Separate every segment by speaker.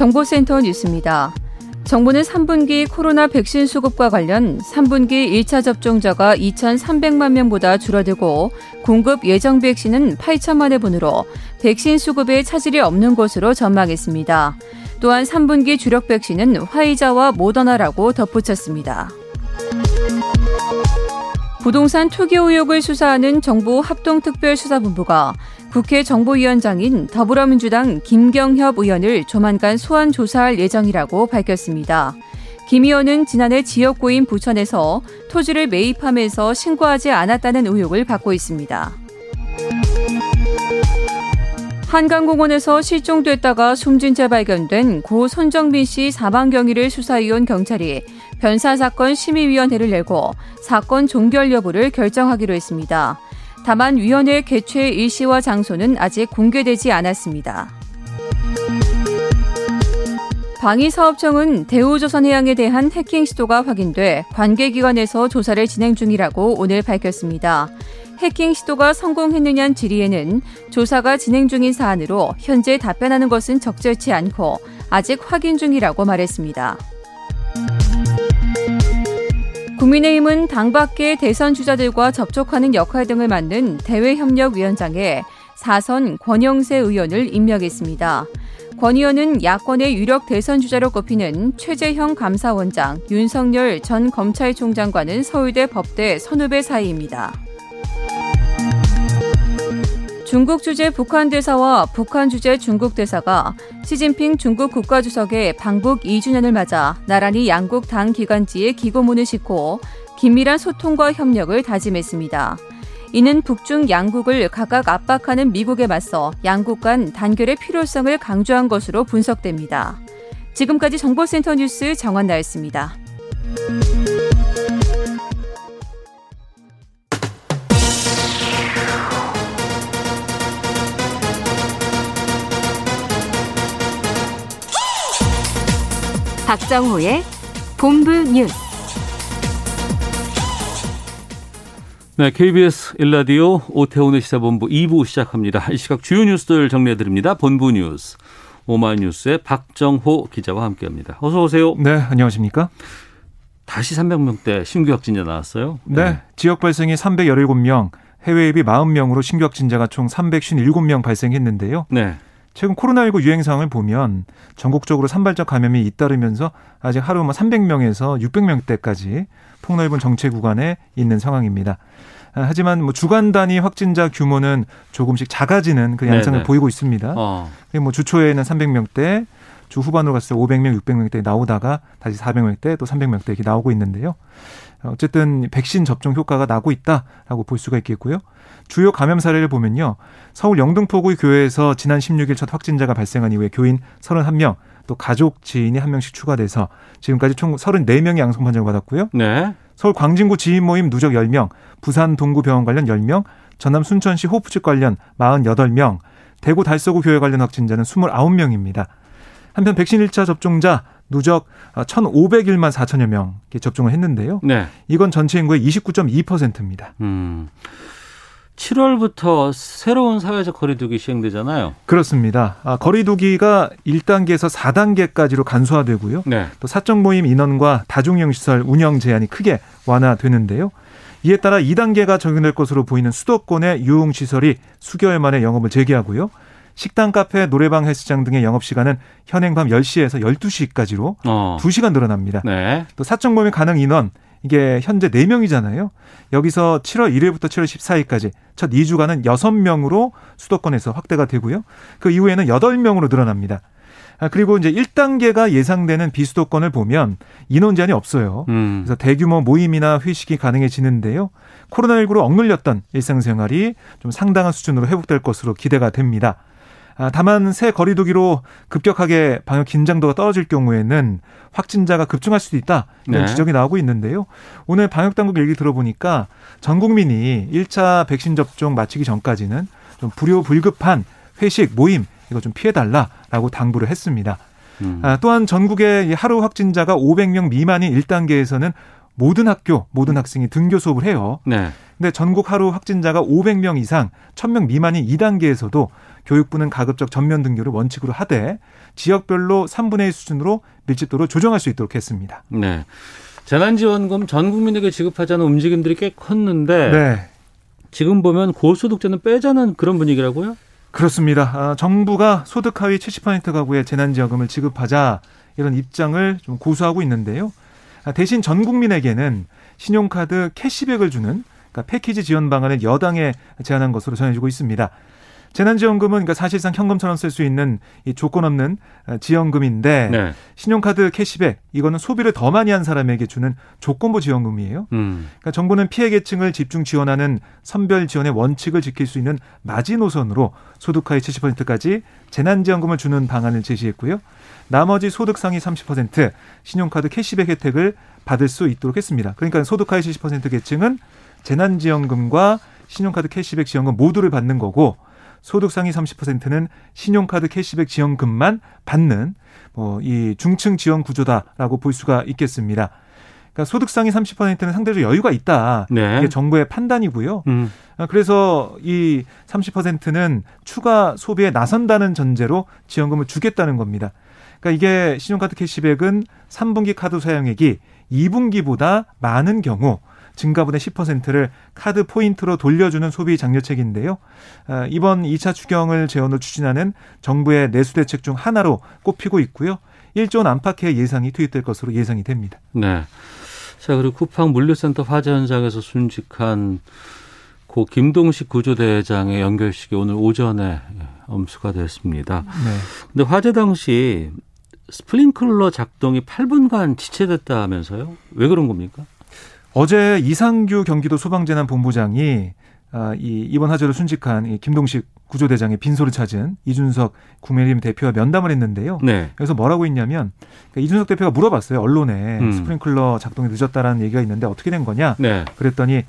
Speaker 1: 정보센터 뉴스입니다. 정부는 3분기 코로나 백신 수급과 관련 3분기 1차 접종자가 2,300만 명보다 줄어들고 공급 예정 백신은 8천만 회분으로 백신 수급에 차질이 없는 것으로 전망했습니다. 또한 3분기 주력 백신은 화이자와 모더나라고 덧붙였습니다. 부동산 투기 의혹을 수사하는 정부 합동특별수사본부가 국회 정보위원장인 더불어민주당 김경협 의원을 조만간 소환 조사할 예정이라고 밝혔습니다. 김 의원은 지난해 지역구인 부천에서 토지를 매입하면서 신고하지 않았다는 의혹을 받고 있습니다. 한강공원에서 실종됐다가 숨진 채 발견된 고 손정민 씨 사망 경위를 수사해온 경찰이 변사 사건 심의위원회를 내고 사건 종결 여부를 결정하기로 했습니다. 다만 위원회 개최 일시와 장소는 아직 공개되지 않았습니다. 방위사업청은 대우조선해양에 대한 해킹 시도가 확인돼 관계기관에서 조사를 진행 중이라고 오늘 밝혔습니다. 해킹 시도가 성공했느냐는 질의에는 조사가 진행 중인 사안으로 현재 답변하는 것은 적절치 않고 아직 확인 중이라고 말했습니다. 국민의힘은 당 밖의 대선 주자들과 접촉하는 역할 등을 맡는 대외협력위원장에 사선 권영세 의원을 임명했습니다. 권 의원은 야권의 유력 대선 주자로 꼽히는 최재형 감사원장, 윤석열 전 검찰총장과는 서울대 법대 선후배 사이입니다. 중국 주재 북한 대사와 북한 주재 중국 대사가 시진핑 중국 국가주석의 방북 2주년을 맞아 나란히 양국 당 기관지에 기고문을 싣고 긴밀한 소통과 협력을 다짐했습니다. 이는 북중 양국을 각각 압박하는 미국에 맞서 양국 간 단결의 필요성을 강조한 것으로 분석됩니다. 지금까지 정보센터 뉴스 정원 나였습니다.
Speaker 2: 박정호의 본부 뉴스.
Speaker 3: 네, KBS 일라디오 오태훈의 시사본부 2부 시작합니다. 이 시각 주요 뉴스들 정리해 드립니다. 본부 뉴스 오마이뉴스의 박정호 기자와 함께합니다. 어서 오세요.
Speaker 4: 네, 안녕하십니까?
Speaker 3: 다시 300명대 신규 확진자 나왔어요.
Speaker 4: 네,
Speaker 3: 네.
Speaker 4: 지역 발생이 317명, 해외 앱이 40명으로 신규 확진자가 총 357명 발생했는데요.
Speaker 3: 네.
Speaker 4: 최근 코로나19 유행 상황을 보면 전국적으로 산발적 감염이 잇따르면서 아직 하루 뭐 300명에서 600명대까지 폭넓은 정체 구간에 있는 상황입니다. 아, 하지만 뭐 주간 단위 확진자 규모는 조금씩 작아지는 그 양상을
Speaker 3: 네네.
Speaker 4: 보이고 있습니다.
Speaker 3: 어.
Speaker 4: 뭐 주 초에는 300명대, 주 후반으로 갔을 때 500명, 600명대 나오다가 다시 400명대 또 300명대 이렇게 나오고 있는데요. 어쨌든 백신 접종 효과가 나고 있다라고 볼 수가 있겠고요. 주요 감염 사례를 보면요. 서울 영등포구 교회에서 지난 16일 첫 확진자가 발생한 이후에 교인 31명, 또 가족 지인이 한 명씩 추가돼서 지금까지 총 34명이 양성 판정을 받았고요.
Speaker 3: 네.
Speaker 4: 서울 광진구 지인 모임 누적 10명, 부산 동구병원 관련 10명, 전남 순천시 호프집 관련 48명, 대구 달서구 교회 관련 확진자는 29명입니다. 한편 백신 1차 접종자 누적 1,501만 4천여 명 접종을 했는데요.
Speaker 3: 네.
Speaker 4: 이건 전체 인구의 29.2%입니다.
Speaker 3: 음. 7월부터 새로운 사회적 거리두기 시행되잖아요.
Speaker 4: 그렇습니다. 아, 거리두기가 1단계에서 4단계까지로 간소화되고요.
Speaker 3: 네.
Speaker 4: 또 사적 모임 인원과 다중이용 시설 운영 제한이 크게 완화되는데요. 이에 따라 2단계가 적용될 것으로 보이는 수도권의 유흥 시설이 수개월 만에 영업을 재개하고요. 식당, 카페, 노래방, 헬스장 등의 영업 시간은 현행 밤 10시에서 12시까지로
Speaker 3: 어.
Speaker 4: 2시간 늘어납니다.
Speaker 3: 네.
Speaker 4: 또 사적 모임 가능 인원 이게 현재 4명이잖아요. 여기서 7월 1일부터 7월 14일까지 첫 2주간은 6명으로 수도권에서 확대가 되고요. 그 이후에는 8명으로 늘어납니다. 아, 그리고 이제 1단계가 예상되는 비수도권을 보면 인원 제한이 없어요.
Speaker 3: 음.
Speaker 4: 그래서 대규모 모임이나 회식이 가능해지는데요. 코로나19로 억눌렸던 일상생활이 좀 상당한 수준으로 회복될 것으로 기대가 됩니다. 아, 다만 새 거리두기로 급격하게 방역 긴장도가 떨어질 경우에는 확진자가 급증할 수도 있다 이런
Speaker 3: 네.
Speaker 4: 지적이 나오고 있는데요. 오늘 방역 당국 얘기 들어보니까 전 국민이 1차 백신 접종 마치기 전까지는 좀 불효 불급한 회식 모임 이거 좀 피해달라라고 당부를 했습니다.
Speaker 3: 음.
Speaker 4: 아, 또한 전국의 이 하루 확진자가 500명 미만인 1단계에서는 모든 학교, 모든 학생이 등교 수업을 해요.
Speaker 3: 네.
Speaker 4: 근데 전국 하루 확진자가 500명 이상, 1000명 미만인 2단계에서도 교육부는 가급적 전면 등교를 원칙으로 하되 지역별로 3분의 1 수준으로 밀집도를 조정할 수 있도록 했습니다.
Speaker 3: 네. 재난지원금 전 국민에게 지급하자는 움직임들이 꽤 컸는데
Speaker 4: 네.
Speaker 3: 지금 보면 고소득자는 빼자는 그런 분위기라고요?
Speaker 4: 그렇습니다. 아, 정부가 소득 하위 70% 가구에 재난지원금을 지급하자 이런 입장을 좀 고수하고 있는데요. 아, 대신 전 국민에게는 신용카드 캐시백을 주는 그러니까 패키지 지원 방안을 여당에 제안한 것으로 전해지고 있습니다. 재난지원금은 그러니까 사실상 현금처럼 쓸 수 있는 이 조건 없는 아, 지원금인데
Speaker 3: 네.
Speaker 4: 신용카드 캐시백 이거는 소비를 더 많이 한 사람에게 주는 조건부 지원금이에요.
Speaker 3: 음.
Speaker 4: 그러니까 정부는 피해 계층을 집중 지원하는 선별 지원의 원칙을 지킬 수 있는 마지노선으로 소득 하위 70%까지 재난지원금을 주는 방안을 제시했고요. 나머지 소득 상위 30% 신용카드 캐시백 혜택을 받을 수 있도록 했습니다. 그러니까 소득 하위 70% 계층은 재난지원금과 신용카드 캐시백 지원금 모두를 받는 거고 소득 상위 30%는 신용카드 캐시백 지원금만 받는 뭐 이 중층 지원 구조다라고 볼 수가 있겠습니다. 그러니까 소득 상위 30%는 상대적으로 여유가 있다.
Speaker 3: 네.
Speaker 4: 이게 정부의 판단이고요.
Speaker 3: 음.
Speaker 4: 아, 그래서 이 30%는 추가 소비에 나선다는 전제로 지원금을 주겠다는 겁니다. 그러니까 이게 신용카드 캐시백은 3분기 카드 사용액이 2분기보다 많은 경우 증가분의 10%를 카드 포인트로 돌려주는 소비 장려책인데요. 아, 이번 2차 추경을 재원으로 추진하는 정부의 내수 대책 중 하나로 꼽히고 있고요. 1조 원 안팎의 예상이 투입될 것으로 예상이 됩니다.
Speaker 3: 네. 자, 그리고 쿠팡 물류센터 화재 현장에서 순직한 고 김동식 구조대장의 연결식이 오늘 오전에 엄수가 됐습니다.
Speaker 4: 네.
Speaker 3: 근데 화재 당시 스프링클러 작동이 8분간 지체됐다 하면서요? 왜 그런 겁니까?
Speaker 4: 어제 이상규 경기도 소방재난본부장이 아, 이 이번 화재로 순직한 이 김동식 구조대장의 빈소를 찾은 이준석 국민의힘 대표와 면담을 했는데요.
Speaker 3: 네.
Speaker 4: 그래서 뭐라고 했냐면 그러니까 이준석 대표가 물어봤어요 언론에
Speaker 3: 음.
Speaker 4: 스프링클러 작동이 늦었다라는 얘기가 있는데 어떻게 된 거냐?
Speaker 3: 네.
Speaker 4: 그랬더니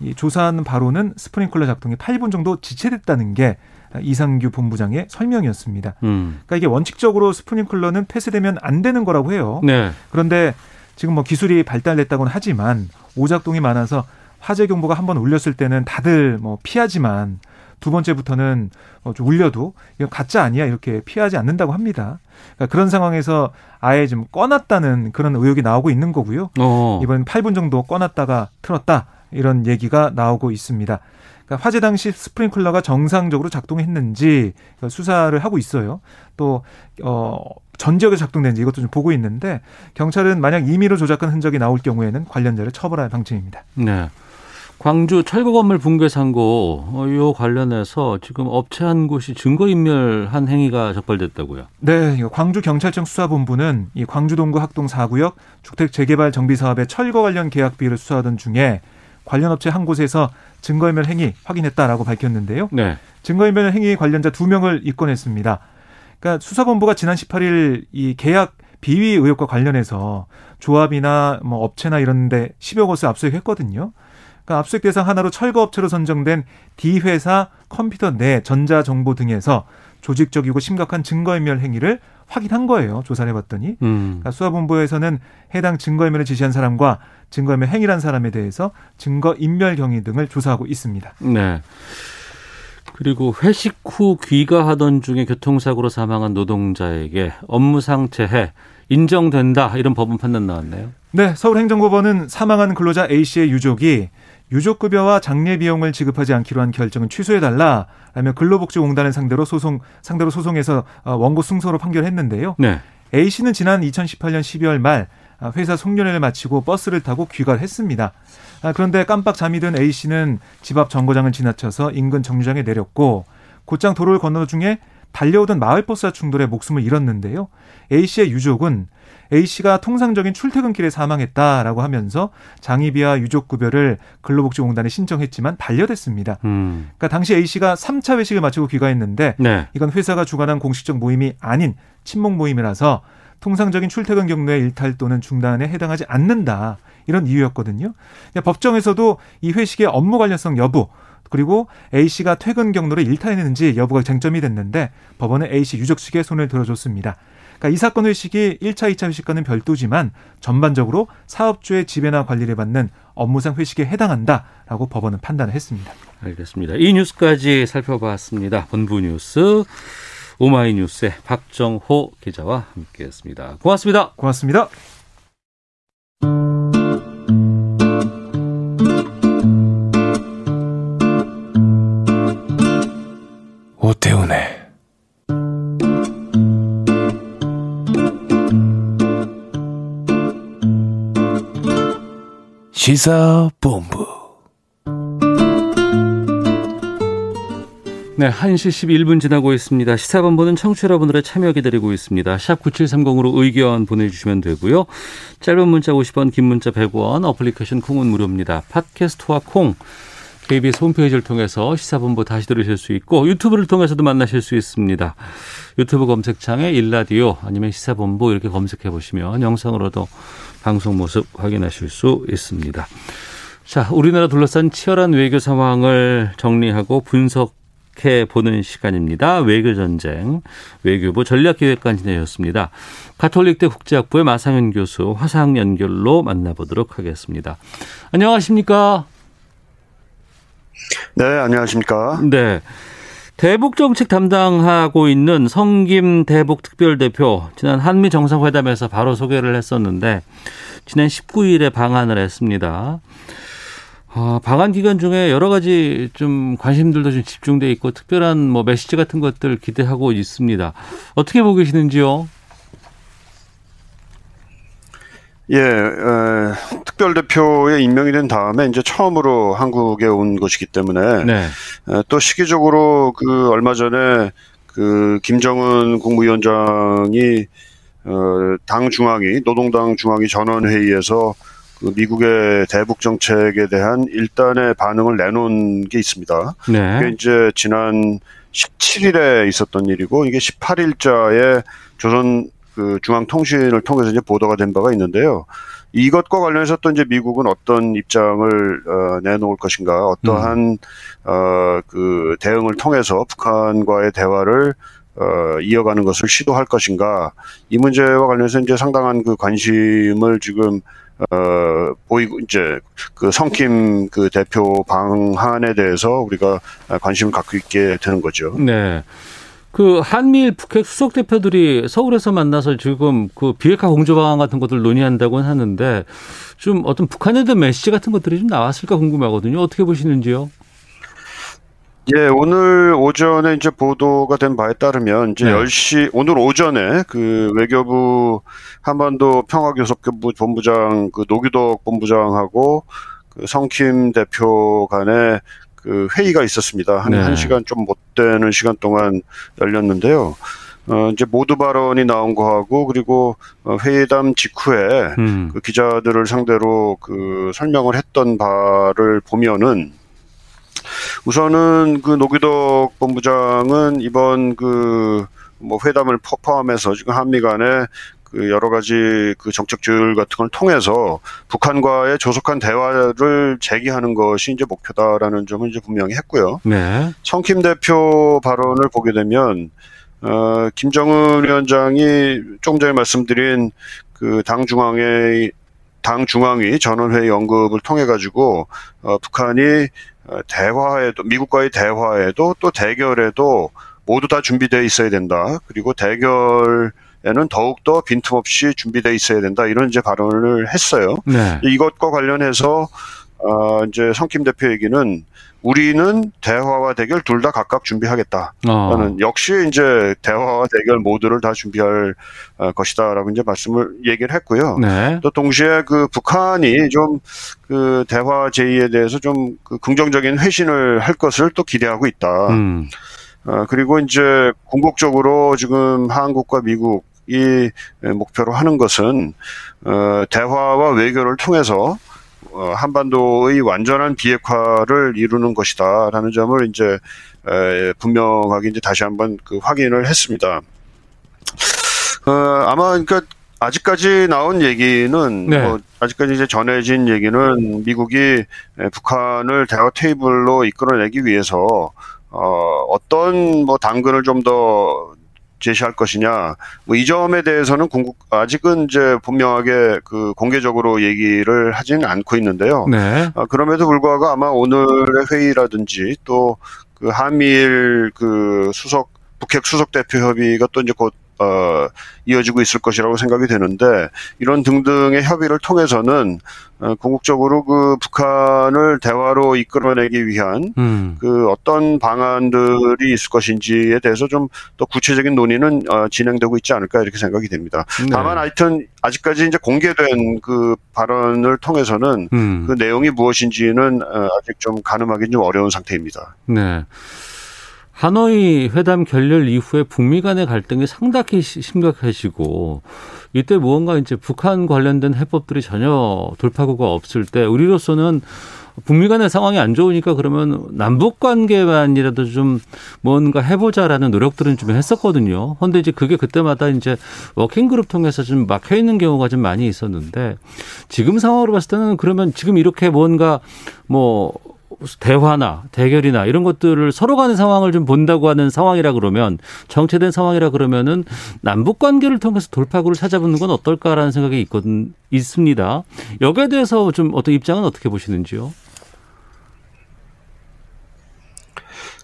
Speaker 4: 이 조사한 바로는 스프링클러 작동이 8분 정도 지체됐다는 게 이상규 본부장의 설명이었습니다.
Speaker 3: 음.
Speaker 4: 그러니까 이게 원칙적으로 스프링클러는 폐쇄되면 안 되는 거라고 해요.
Speaker 3: 네.
Speaker 4: 그런데 지금 뭐 기술이 발달됐다고는 하지만 오작동이 많아서 화재 경보가 한 번 울렸을 때는 다들 뭐 피하지만 두 번째부터는 어, 좀 울려도 이거 가짜 아니야 이렇게 피하지 않는다고 합니다. 그러니까 그런 상황에서 아예 좀 꺼놨다는 그런 의혹이 나오고 있는 거고요.
Speaker 3: 어.
Speaker 4: 이번 8분 정도 꺼놨다가 틀었다 이런 얘기가 나오고 있습니다. 그러니까 화재 당시 스프링클러가 정상적으로 작동했는지 수사를 하고 있어요. 또 어, 전 지역에 작동된지 이것도 좀 보고 있는데 경찰은 만약 임의로 조작한 흔적이 나올 경우에는 관련자를 처벌할 방침입니다.
Speaker 3: 네. 광주 철거 건물 붕괴 상고 어, 요 관련해서 지금 업체 한 곳이 증거 인멸한 행위가 적발됐다고요.
Speaker 4: 네, 광주 경찰청 수사본부는 이 광주 동구 학동 4구역 주택 재개발 정비 사업의 철거 관련 계약 비를 수사하던 중에 관련 업체 한 곳에서 증거인멸 행위 확인했다라고 밝혔는데요.
Speaker 3: 네.
Speaker 4: 증거인멸 행위 관련자 두 명을 입건했습니다. 그러니까 수사본부가 지난 18일 이 계약 비위 의혹과 관련해서 조합이나 뭐 업체나 이런데 10여 곳을 압수했거든요. 그러니까 압수수색 대상 하나로 철거 업체로 선정된 D 회사 컴퓨터 내 전자 정보 등에서 조직적이고 심각한 증거인멸 행위를 확인한 거예요. 조사를 해봤더니.
Speaker 3: 음.
Speaker 4: 그러니까 수사본부에서는 해당 증거인멸을 지시한 사람과 증거인멸 행위란 사람에 대해서 증거 인멸 경위 등을 조사하고 있습니다.
Speaker 3: 네. 그리고 회식 후 귀가하던 중에 교통사고로 사망한 노동자에게 업무상 재해 인정된다 이런 법원 판단 나왔네요.
Speaker 4: 네, 서울행정법원은 사망한 근로자 A 씨의 유족이 유족급여와 장례 비용을 지급하지 않기로 한 결정은 취소해달라. 라며 근로복지공단을 상대로 소송 상대로 소송에서 어, 원고 승소로 판결했는데요.
Speaker 3: 네.
Speaker 4: A 씨는 지난 2018년 12월 말 아, 회사 송년회를 마치고 버스를 타고 귀가를 했습니다. 아, 그런데 깜빡 잠이 든 A 씨는 집 앞 정거장을 지나쳐서 인근 정류장에 내렸고 곧장 도로를 건너는 중에 달려오던 마을버스와 충돌에 목숨을 잃었는데요. A 씨의 유족은 A 씨가 통상적인 출퇴근길에 사망했다라고 하면서 장의비와 유족급여를 근로복지공단에 신청했지만 반려됐습니다. 음. 그러니까 당시 A 씨가 3차 회식을 마치고 귀가했는데 네. 이건 회사가 주관한 공식적 모임이 아닌 친목 모임이라서 통상적인 출퇴근 경로의 일탈 또는 중단에 해당하지 않는다. 이런 이유였거든요. 법정에서도 이 회식의 업무 관련성 여부 그리고 A 씨가 퇴근 경로를 일탈했는지 여부가 쟁점이 됐는데 법원은 A 씨 유족 측에 손을 들어줬습니다. 그러니까 이 사건 회식이 1차, 2차 회식과는 별도지만 전반적으로 사업주의 지배나 관리를 받는 업무상 회식에 해당한다라고 법원은 판단을 했습니다.
Speaker 3: 알겠습니다. 이 뉴스까지 살펴봤습니다. 본부 뉴스 오마이뉴스의 박정호 기자와 함께했습니다. 고맙습니다.
Speaker 4: 고맙습니다.
Speaker 5: 오태훈의 시사본부
Speaker 3: 네, 1시 11분 지나고 있습니다. 시사본부는 청취자 여러분들의 참여 기다리고 있습니다. 샵 9730으로 의견 보내주시면 되고요. 짧은 문자 50원, 긴 문자 100원, 어플리케이션 콩은 무료입니다. 팟캐스트와 콩, KBS 홈페이지를 통해서 시사본부 다시 들으실 수 있고 유튜브를 통해서도 만나실 수 있습니다. 유튜브 검색창에 일라디오 아니면 시사본부 이렇게 검색해 보시면 영상으로도 방송 모습 확인하실 수 있습니다. 자, 우리나라 둘러싼 치열한 외교 상황을 정리하고 분석 해 보는 시간입니다. 외교 전쟁 외교부 전략기획관 지내셨습니다. 가톨릭대 국제학부의 마상현 교수 화상 연결로 만나보도록 하겠습니다. 안녕하십니까?
Speaker 6: 네, 안녕하십니까?
Speaker 3: 네. 대북 정책 담당하고 있는 성김 대북 특별대표 지난 한미 정상회담에서 바로 소개를 했었는데 지난 19일에 방한을 했습니다. 어, 방한 기간 중에 여러 가지 좀 관심들도 좀 집중돼 있고 특별한 뭐 메시지 같은 것들 기대하고 있습니다. 어떻게 보고 계시는지요?
Speaker 6: 예, 에, 특별대표에 임명이 된 다음에 이제 처음으로 한국에 온 것이기 때문에 네. 에, 또 시기적으로 그 얼마 전에 그 김정은 국무위원장이 어, 당 중앙위 노동당 중앙위 전원 회의에서 그 미국의 대북 정책에 대한 일단의 반응을 내놓은 게 있습니다. 네. 그게 이제 지난 17일에 있었던 일이고 이게 18일자에 조선 그 중앙통신을 통해서 이제 보도가 된 바가 있는데요. 이것과 관련해서 또 이제 미국은 어떤 입장을 어, 내놓을 것인가, 어떠한 음. 어그 대응을 통해서 북한과의 대화를 어, 이어가는 것을 시도할 것인가 이 문제와 관련해서 이제 상당한 그 관심을 지금 어, 보이고 이제 그 성킴 그 대표 방한에 대해서 우리가 관심을 갖고 있게 되는 거죠.
Speaker 3: 네. 그 한미일 북핵 수석 대표들이 서울에서 만나서 지금 그 비핵화 공조 방안 같은 것들 논의한다고는 하는데 좀 어떤 북한에 대한 메시지 같은 것들이 좀 나왔을까 궁금하거든요. 어떻게 보시는지요?
Speaker 6: 예, 오늘 오전에 이제 보도가 된 바에 따르면 이제 네. 10시 오늘 오전에 그 외교부 한반도 평화교섭본부 본부장 그 노규덕 본부장하고 그 성킴 대표 간에 그 회의가 있었습니다. 한, 네. 한 시간 좀 못 되는 시간 동안 열렸는데요. 어, 이제 모두 발언이 나온 거하고 그리고 어, 회담 직후에 음. 그 기자들을 상대로 그 설명을 했던 바를 보면은 우선은 그 노기덕 본부장은 이번 그 뭐 회담을 포함해서 지금 한미 간에 그 여러 가지 그 정책 조율 같은 걸 통해서 북한과의 조속한 대화를 재개하는 것이 이제 목표다라는 점을 이제 분명히 했고요. 네. 성킴 대표 발언을 보게 되면 어 김정은 위원장이 조금 전에 말씀드린 그 당 중앙의 당 중앙위 전원회의 언급을 통해 가지고 어 북한이 대화에도 미국과의 대화에도 또 대결에도 모두 다 준비되어 있어야 된다. 그리고 대결 에는 더욱더 빈틈없이 준비돼 있어야 된다 이런 이제 발언을 했어요. 네. 이것과 관련해서 어, 이제 성김 대표 얘기는 우리는 대화와 대결 둘 다 각각 준비하겠다. 어. 는 역시 이제 대화와 대결 모두를 다 준비할 어, 것이다라고 이제 말씀을 얘기를 했고요. 네. 또 동시에 그 북한이 좀 그 대화 제의에 대해서 좀 그 긍정적인 회신을 할 것을 또 기대하고 있다. 음. 어, 그리고 이제 궁극적으로 지금 한국과 미국 이 목표로 하는 것은 어, 대화와 외교를 통해서 어, 한반도의 완전한 비핵화를 이루는 것이다라는 점을 이제 에, 분명하게 이제 다시 한번 그 확인을 했습니다. 어, 아마 그러니까 아직까지 나온 얘기는
Speaker 3: 네.
Speaker 6: 뭐 아직까지 이제 전해진 얘기는 미국이 에, 북한을 대화 테이블로 이끌어내기 위해서 어, 어떤 뭐 당근을 좀 더 제시할 것이냐. 뭐 이 점에 대해서는 궁극, 아직은 이제 분명하게 그 공개적으로 얘기를 하지는 않고 있는데요.
Speaker 3: 네.
Speaker 6: 아, 그럼에도 불구하고 아마 오늘의 회의라든지 또 그 한미일 그 수석 북핵 수석 대표 협의가 또 이제 곧 어, 이어지고 있을 것이라고 생각이 되는데 이런 등등의 협의를 통해서는 어, 궁극적으로 그 북한을 대화로 이끌어내기 위한
Speaker 3: 음.
Speaker 6: 그 어떤 방안들이 있을 것인지에 대해서 좀 더 구체적인 논의는 어, 진행되고 있지 않을까 이렇게 생각이 됩니다.
Speaker 3: 네.
Speaker 6: 다만 하여튼 아직까지 이제 공개된 그 발언을 통해서는
Speaker 3: 음.
Speaker 6: 그 내용이 무엇인지는 어, 아직 좀 가늠하기 좀 어려운 상태입니다.
Speaker 3: 네. 하노이 회담 결렬 이후에 북미 간의 갈등이 상당히 시- 심각해지고 이때 무언가 이제 북한 관련된 해법들이 전혀 돌파구가 없을 때 우리로서는 북미 간의 상황이 안 좋으니까 그러면 남북 관계만이라도 좀 뭔가 해보자라는 노력들은 좀 했었거든요. 근데 이제 그게 그때마다 이제 워킹그룹 통해서 좀 막혀 있는 경우가 좀 많이 있었는데 지금 상황으로 봤을 때는 그러면 지금 이렇게 뭔가 뭐 대화나 대결이나 이런 것들을 서로 간의 상황을 좀 본다고 하는 상황이라 그러면 정체된 상황이라 그러면은 남북 관계를 통해서 돌파구를 찾아보는 건 어떨까라는 생각이 있거든 있습니다. 여기에 대해서 좀 어떤 입장은 어떻게 보시는지요?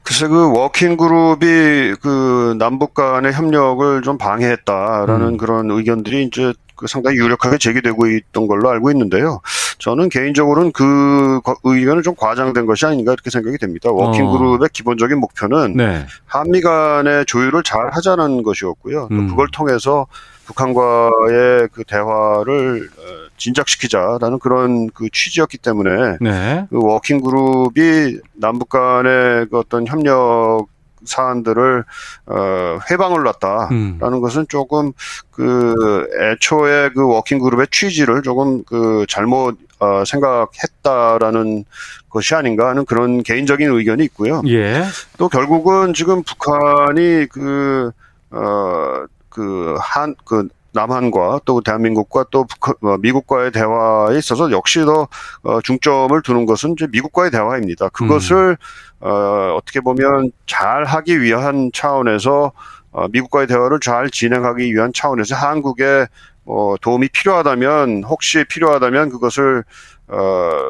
Speaker 6: 글쎄 그 워킹 그룹이 그 남북 간의 협력을 좀 방해했다라는
Speaker 3: 음.
Speaker 6: 그런 의견들이 이제 그 상당히 유력하게 제기되고 있던 걸로 알고 있는데요. 저는 개인적으로는 그 거- 의견은 좀 과장된 것이 아닌가 이렇게 생각이 됩니다. 워킹
Speaker 3: 어.
Speaker 6: 그룹의 기본적인 목표는
Speaker 3: 네.
Speaker 6: 한미 간의 조율을 잘 하자는 것이었고요. 또
Speaker 3: 음.
Speaker 6: 그걸 통해서 북한과의 그 대화를 어, 진작시키자라는 그런 그 취지였기 때문에
Speaker 3: 네.
Speaker 6: 그 워킹 그룹이 남북 간의 그 어떤 협력 사안들을 어 훼방을 놨다라는
Speaker 3: 음.
Speaker 6: 것은 조금 그 애초에 그 워킹 그룹의 취지를 조금 그 잘못 어 생각했다라는 것이 아닌가 하는 그런 개인적인 의견이 있고요.
Speaker 3: 예.
Speaker 6: 또 결국은 지금 북한이 그, 어, 그, 한, 그, 남한과 또 대한민국과 또 북한, 어, 미국과의 대화에 있어서 역시 더 어, 중점을 두는 것은 이제 미국과의 대화입니다. 그것을 어, 어떻게 보면 잘 하기 위한 차원에서 어, 미국과의 대화를 잘 진행하기 위한 차원에서 한국에 어, 도움이 필요하다면 혹시 필요하다면 그것을 어,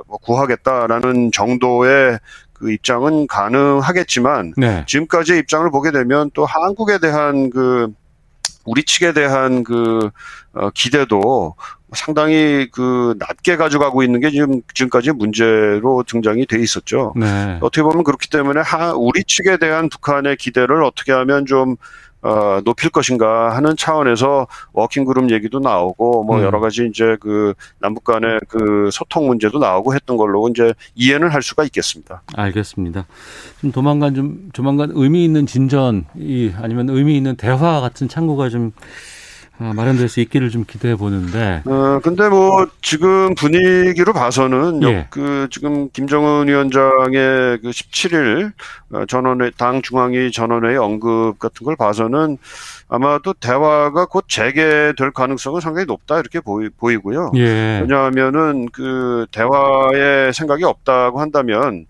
Speaker 6: 뭐 구하겠다라는 정도의 그 입장은 가능하겠지만
Speaker 3: 네.
Speaker 6: 지금까지의 입장을 보게 되면 또 한국에 대한 그 우리 측에 대한 그 어, 기대도 상당히 그 낮게 가져가고 있는 게 지금 지금까지 문제로 등장이 돼 있었죠.
Speaker 3: 네.
Speaker 6: 어떻게 보면 그렇기 때문에 하, 우리 측에 대한 북한의 기대를 어떻게 하면 좀 어, 높일 것인가 하는 차원에서 워킹 그룹 얘기도 나오고 뭐
Speaker 3: 음.
Speaker 6: 여러 가지 이제 그 남북 간의 그 소통 문제도 나오고 했던 걸로 이제 이해는 할 수가 있겠습니다.
Speaker 3: 알겠습니다. 좀 조만간 좀 조만간 의미 있는 진전이 아니면 의미 있는 대화 같은 창구가 좀 아, 마련될 수 있기를 좀 기대해 보는데.
Speaker 6: 어, 근데 뭐, 지금 분위기로 봐서는,
Speaker 3: 예.
Speaker 6: 역- 그, 지금 김정은 위원장의 그 17일 어, 전원회, 당 중앙위 전원회의 언급 같은 걸 봐서는 아마도 대화가 곧 재개될 가능성은 상당히 높다, 이렇게 보이, 보이고요.
Speaker 3: 예.
Speaker 6: 왜냐하면은 그 대화에 생각이 없다고 한다면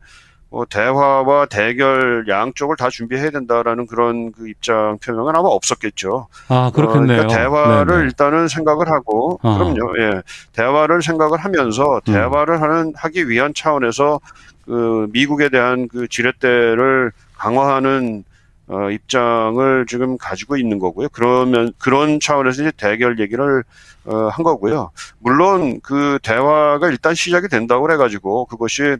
Speaker 6: 뭐 대화와 대결 양쪽을 다 준비해야 된다라는 그런 그 입장 표명은 아마 없었겠죠.
Speaker 3: 아 그렇겠네요.
Speaker 6: 어, 그러니까 대화를
Speaker 3: 네네.
Speaker 6: 일단은 생각을 하고
Speaker 3: 어.
Speaker 6: 그럼요. 예. 대화를 생각을 하면서
Speaker 3: 음.
Speaker 6: 대화를 하는 하기 위한 차원에서 그 미국에 대한 그 지렛대를 강화하는 어, 입장을 지금 가지고 있는 거고요. 그러면 그런 차원에서 이제 대결 얘기를 어, 한 거고요. 물론 그 대화가 일단 시작이 된다고 그래가지고 그것이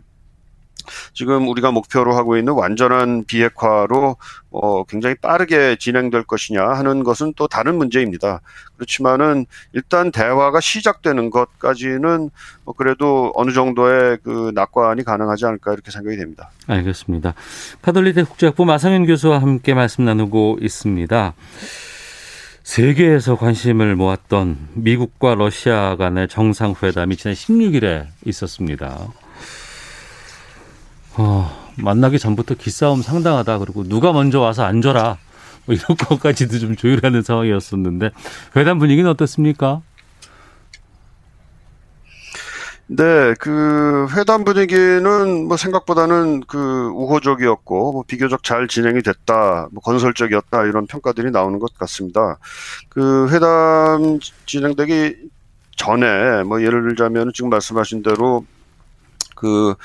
Speaker 6: 지금 우리가 목표로 하고 있는 완전한 비핵화로 어, 굉장히 빠르게 진행될 것이냐 하는 것은 또 다른 문제입니다. 그렇지만은 일단 대화가 시작되는 것까지는 뭐 그래도 어느 정도의 그 낙관이 가능하지 않을까 이렇게 생각이 됩니다.
Speaker 3: 알겠습니다. 카톨릭대 국제학부 마상현 교수와 함께 말씀 나누고 있습니다. 세계에서 관심을 모았던 미국과 러시아 간의 정상회담이 지난 16일에 있었습니다. 어, 만나기 전부터 기싸움 상당하다. 그리고 누가 먼저 와서 앉아라. 뭐 이런 것까지도 좀 조율하는 상황이었었는데 회담 분위기는 어떻습니까?
Speaker 6: 네, 그 회담 분위기는 뭐 생각보다는 그 우호적이었고 뭐 비교적 잘 진행이 됐다, 뭐 건설적이었다 이런 평가들이 나오는 것 같습니다. 그 회담 진행되기 전에 뭐 예를 들자면 지금 말씀하신 대로 그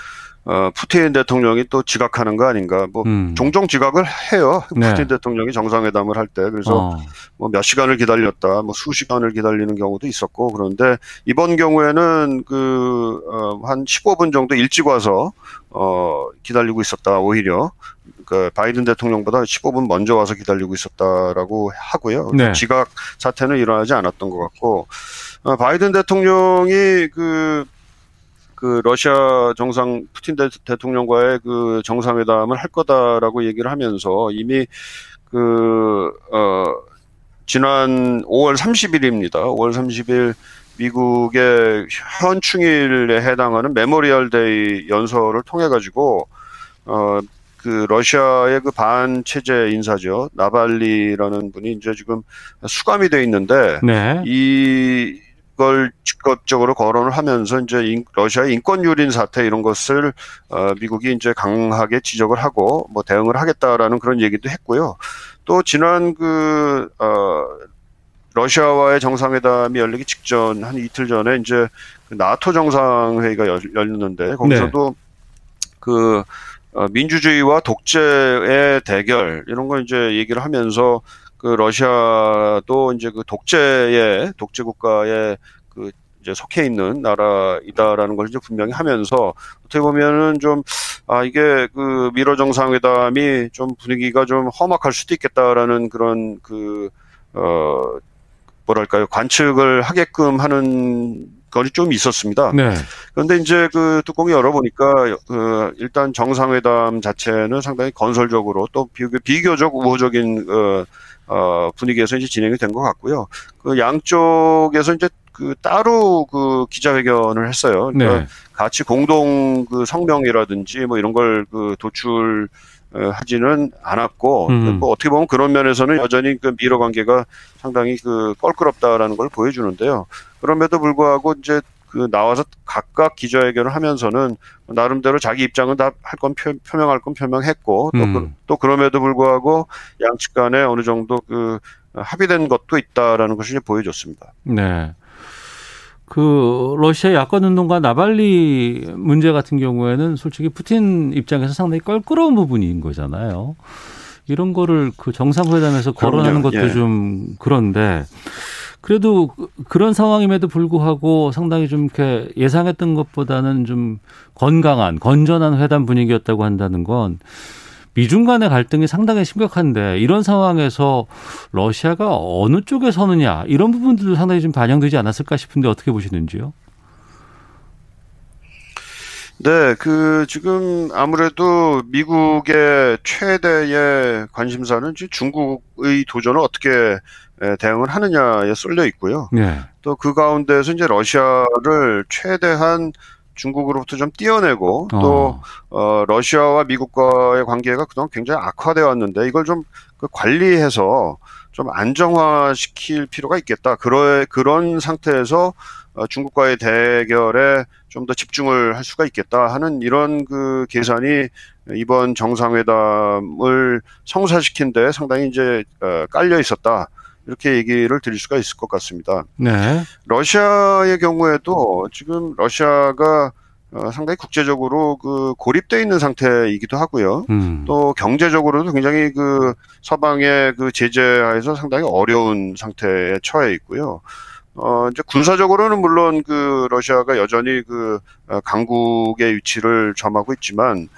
Speaker 6: 어, 푸틴 대통령이 또 지각하는 거 아닌가. 뭐, 음. 종종 지각을 해요. 네. 푸틴 대통령이 정상회담을 할 때. 그래서 어. 뭐몇 시간을 기다렸다, 뭐 수시간을 기다리는 경우도 있었고, 그런데 이번 경우에는 그, 어, 한 15분 정도 일찍 와서, 어, 기다리고 있었다, 오히려. 그 바이든 대통령보다 15분 먼저 와서 기다리고 있었다라고 하고요. 네. 지각 사태는 일어나지 않았던 것 같고, 어, 바이든 대통령이 그 그 러시아 정상 푸틴 대, 통령과의 그 정상회담을 할 거다라고 얘기를 하면서 이미 그 어 지난 5월 30일입니다. 5월 30일 미국의 현충일에 해당하는 Memorial Day 연설을 통해 가지고 어 그 러시아의 그 반체제 인사죠 나발니라는 분이 이제 지금 수감이 돼 있는데 네. 이 그걸 직접적으로 거론을 하면서 이제 러시아의 인권 유린 사태 이런 것을 어 미국이 이제 강하게 지적을 하고 뭐 대응을 하겠다라는 그런 얘기도 했고요. 또 지난 그 어 러시아와의 정상회담이 열리기 직전 한 이틀 전에 이제 그 나토 정상회의가 열 렸는데 거기서도 네. 그 어, 민주주의와 독재의 대결 이런 걸 이제 얘기를 하면서 그 러시아도 이제 그 독재의 독재 국가에 그 이제 속해 있는 나라이다라는 걸 이제 분명히 하면서 어떻게 보면은 좀 아 이게 그 미러 정상회담이 좀 분위기가 좀 험악할 수도 있겠다라는 그런 그어 뭐랄까요 관측을 하게끔 하는 것이 좀 있었습니다. 네. 그런데 이제 그 뚜껑이 열어보니까 그 일단 정상회담 자체는 상당히 건설적으로 또 비교적 우호적인 어, 어, 분위기에서 이제 진행이 된 것 같고요. 그 양쪽에서 이제 그 따로 그 기자회견을 했어요. 그러니까 네. 같이 공동 그 성명이라든지 뭐 이런 걸 그 도출 어, 하지는 않았고 음. 뭐 어떻게 보면 그런 면에서는 여전히 그 미러 관계가 상당히 그 껄끄럽다라는 걸 보여주는데요. 그럼에도 불구하고 이제 그 나와서 각각 기자회견을 하면서는 나름대로 자기 입장은 다 할 건 표명할 건 표명했고 또, 음. 그, 또 그럼에도 불구하고 양측 간에 어느 정도 그 합의된 것도 있다라는 것을 보여줬습니다.
Speaker 3: 네. 그 러시아 야권 운동가 나발리 문제 같은 경우에는 솔직히 푸틴 입장에서 상당히 껄끄러운 부분인 거잖아요. 이런 거를 그 정상회담에서 거론하는 것도 예. 좀 그런데 그래도 그런 상황임에도 불구하고 상당히 좀 이렇게 예상했던 것보다는 좀 건강한 건전한 회담 분위기였다고 한다는 건 미중 간의 갈등이 상당히 심각한데 이런 상황에서 러시아가 어느 쪽에 서느냐 이런 부분들도 상당히 좀 반영되지 않았을까 싶은데 어떻게 보시는지요?
Speaker 6: 네, 그 지금 아무래도 미국의 최대의 관심사는 중국의 도전을 어떻게 대응을 하느냐에 쏠려 있고요. 네. 또그 가운데서 이제 러시아를 최대한 중국으로부터 좀 띄어내고 어. 또 어, 러시아와 미국과의 관계가 그동안 굉장히 악화되어 왔는데 이걸 좀그 관리해서 좀 안정화시킬 필요가 있겠다. 그러, 그런 상태에서 어, 중국과의 대결에 좀 더 집중을 할 수가 있겠다 하는 이런 그 계산이 이번 정상회담을 성사시킨 데 상당히 이제 어, 깔려 있었다. 이렇게 얘기를 드릴 수가 있을 것 같습니다. 네. 러시아의 경우에도 지금 러시아가 어, 상당히 국제적으로 그 고립돼 있는 상태이기도 하고요. 음. 또 경제적으로도 굉장히 그 서방의 그 제재하에서 상당히 어려운 상태에 처해 있고요. 어, 이제 군사적으로는 물론 그 러시아가 여전히 그 어, 강국의 위치를 점하고 있지만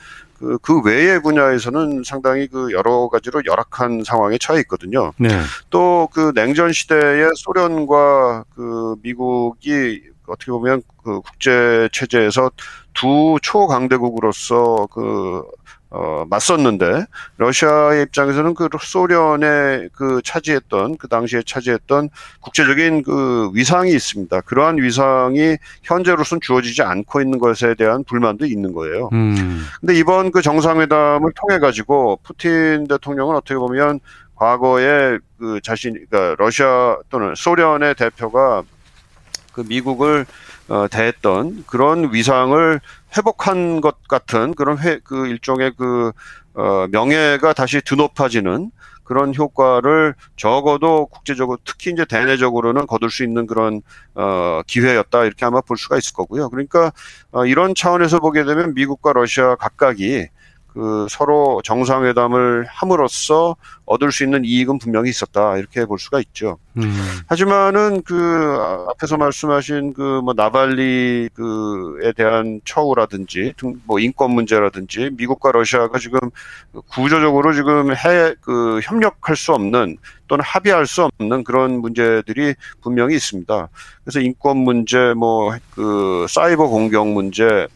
Speaker 6: 그, 그 외의 분야에서는 상당히 그 여러 가지로 열악한 상황에 처해 있거든요.
Speaker 3: 네.
Speaker 6: 또그 냉전 시대에 소련과 그 미국이 어떻게 보면 그 국제 체제에서 두 초강대국으로서 그 어, 맞섰는데 러시아의 입장에서는 그 소련의 그 차지했던 그 당시에 차지했던 국제적인 그 위상이 있습니다. 그러한 위상이 현재로서는 주어지지 않고 있는 것에 대한 불만도 있는 거예요.
Speaker 3: 음.
Speaker 6: 근데 이번 그 정상회담을 통해 가지고 푸틴 대통령은 어떻게 보면 과거에 그 자신 그러니까 러시아 또는 소련의 대표가 그 미국을 어, 대했던 그런 위상을 회복한 것 같은 그런 회, 그 일종의 그 어, 명예가 다시 드높아지는 그런 효과를 적어도 국제적으로 특히 이제 대내적으로는 거둘 수 있는 그런 어, 기회였다 이렇게 아마 볼 수가 있을 거고요. 그러니까 어, 이런 차원에서 보게 되면 미국과 러시아 각각이 그 서로 정상회담을 함으로써 얻을 수 있는 이익은 분명히 있었다 이렇게 볼 수가 있죠.
Speaker 3: 음.
Speaker 6: 하지만은 그 앞에서 말씀하신 그 뭐 나발리 그에 대한 처우라든지 뭐 인권 문제라든지 미국과 러시아가 지금 구조적으로 지금 해 그 협력할 수 없는 또는 합의할 수 없는 그런 문제들이 분명히 있습니다. 그래서 인권 문제 뭐 그 사이버 공격 문제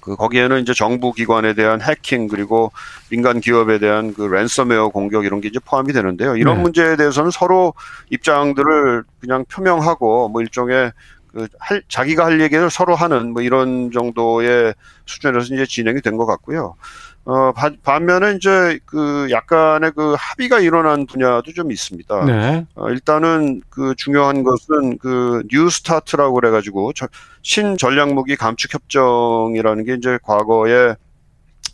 Speaker 6: 그 거기에는 이제 정부 기관에 대한 해킹 그리고 민간 기업에 대한 그 랜섬웨어 공격 이런 게 이제 포함이 되는데요. 이런
Speaker 3: 네.
Speaker 6: 문제에 대해서는 서로 입장들을 그냥 표명하고 뭐 일종의 그 할, 자기가 할 얘기를 서로 하는 뭐 이런 정도의 수준에서 이제 진행이 된 것 같고요. 어, 반- 반면에 이제 그 약간의 그 합의가 일어난 분야도 좀 있습니다.
Speaker 3: 네.
Speaker 6: 어, 일단은 그 중요한 것은 그 뉴스타트라고 그래가지고 저- 신전략무기 감축 협정이라는 게 이제 과거에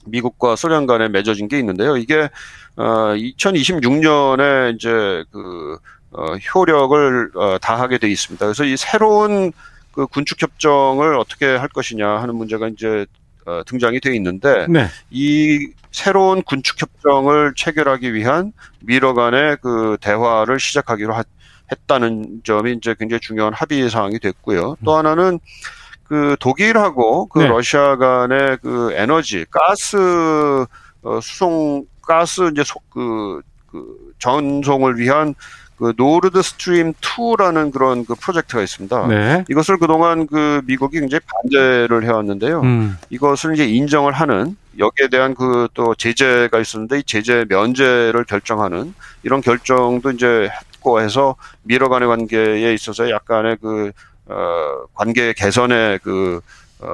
Speaker 6: 미국과 소련 간에 맺어진 게 있는데요. 이게 어 2026년에 이제 그 어, 효력을 어, 다하게 돼 있습니다. 그래서 이 새로운 그 군축 협정을 어떻게 할 것이냐 하는 문제가 이제 어, 등장이 돼 있는데
Speaker 3: 네.
Speaker 6: 이 새로운 군축 협정을 체결하기 위한 미러 간의 그 대화를 시작하기로 하- 했다는 점이 이제 굉장히 중요한 합의 사항이 됐고요. 또 하나는 그 독일하고 그
Speaker 3: 네.
Speaker 6: 러시아 간의 그 에너지, 가스 어, 수송 가스 이제 소, 그, 그 전송을 위한 그 노르드 스트림 2라는 그런 그 프로젝트가 있습니다.
Speaker 3: 네.
Speaker 6: 이것을 그동안 그 미국이 굉장히 반대를 해왔는데요.
Speaker 3: 음.
Speaker 6: 이것을 이제 인정을 하는 여기에 대한 그 또 제재가 있었는데 이 제재 면제를 결정하는 이런 결정도 이제 했고 해서 미러 간의 관계에 있어서 약간의 그 어, 관계 개선의 그 어,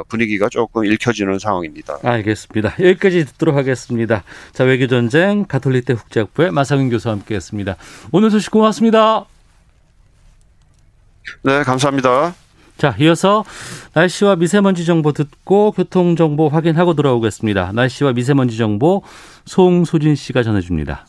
Speaker 6: 분위기가 조금 읽혀지는 상황입니다.
Speaker 3: 알겠습니다. 여기까지 듣도록 하겠습니다. 자, 외교전쟁 가톨릭대 국제학부의 마상윤 교수와 함께했습니다. 오늘 소식 고맙습니다.
Speaker 6: 네, 감사합니다.
Speaker 3: 자, 이어서 날씨와 미세먼지 정보 듣고 교통 정보 확인하고 돌아오겠습니다. 날씨와 미세먼지 정보 송소진 씨가 전해줍니다.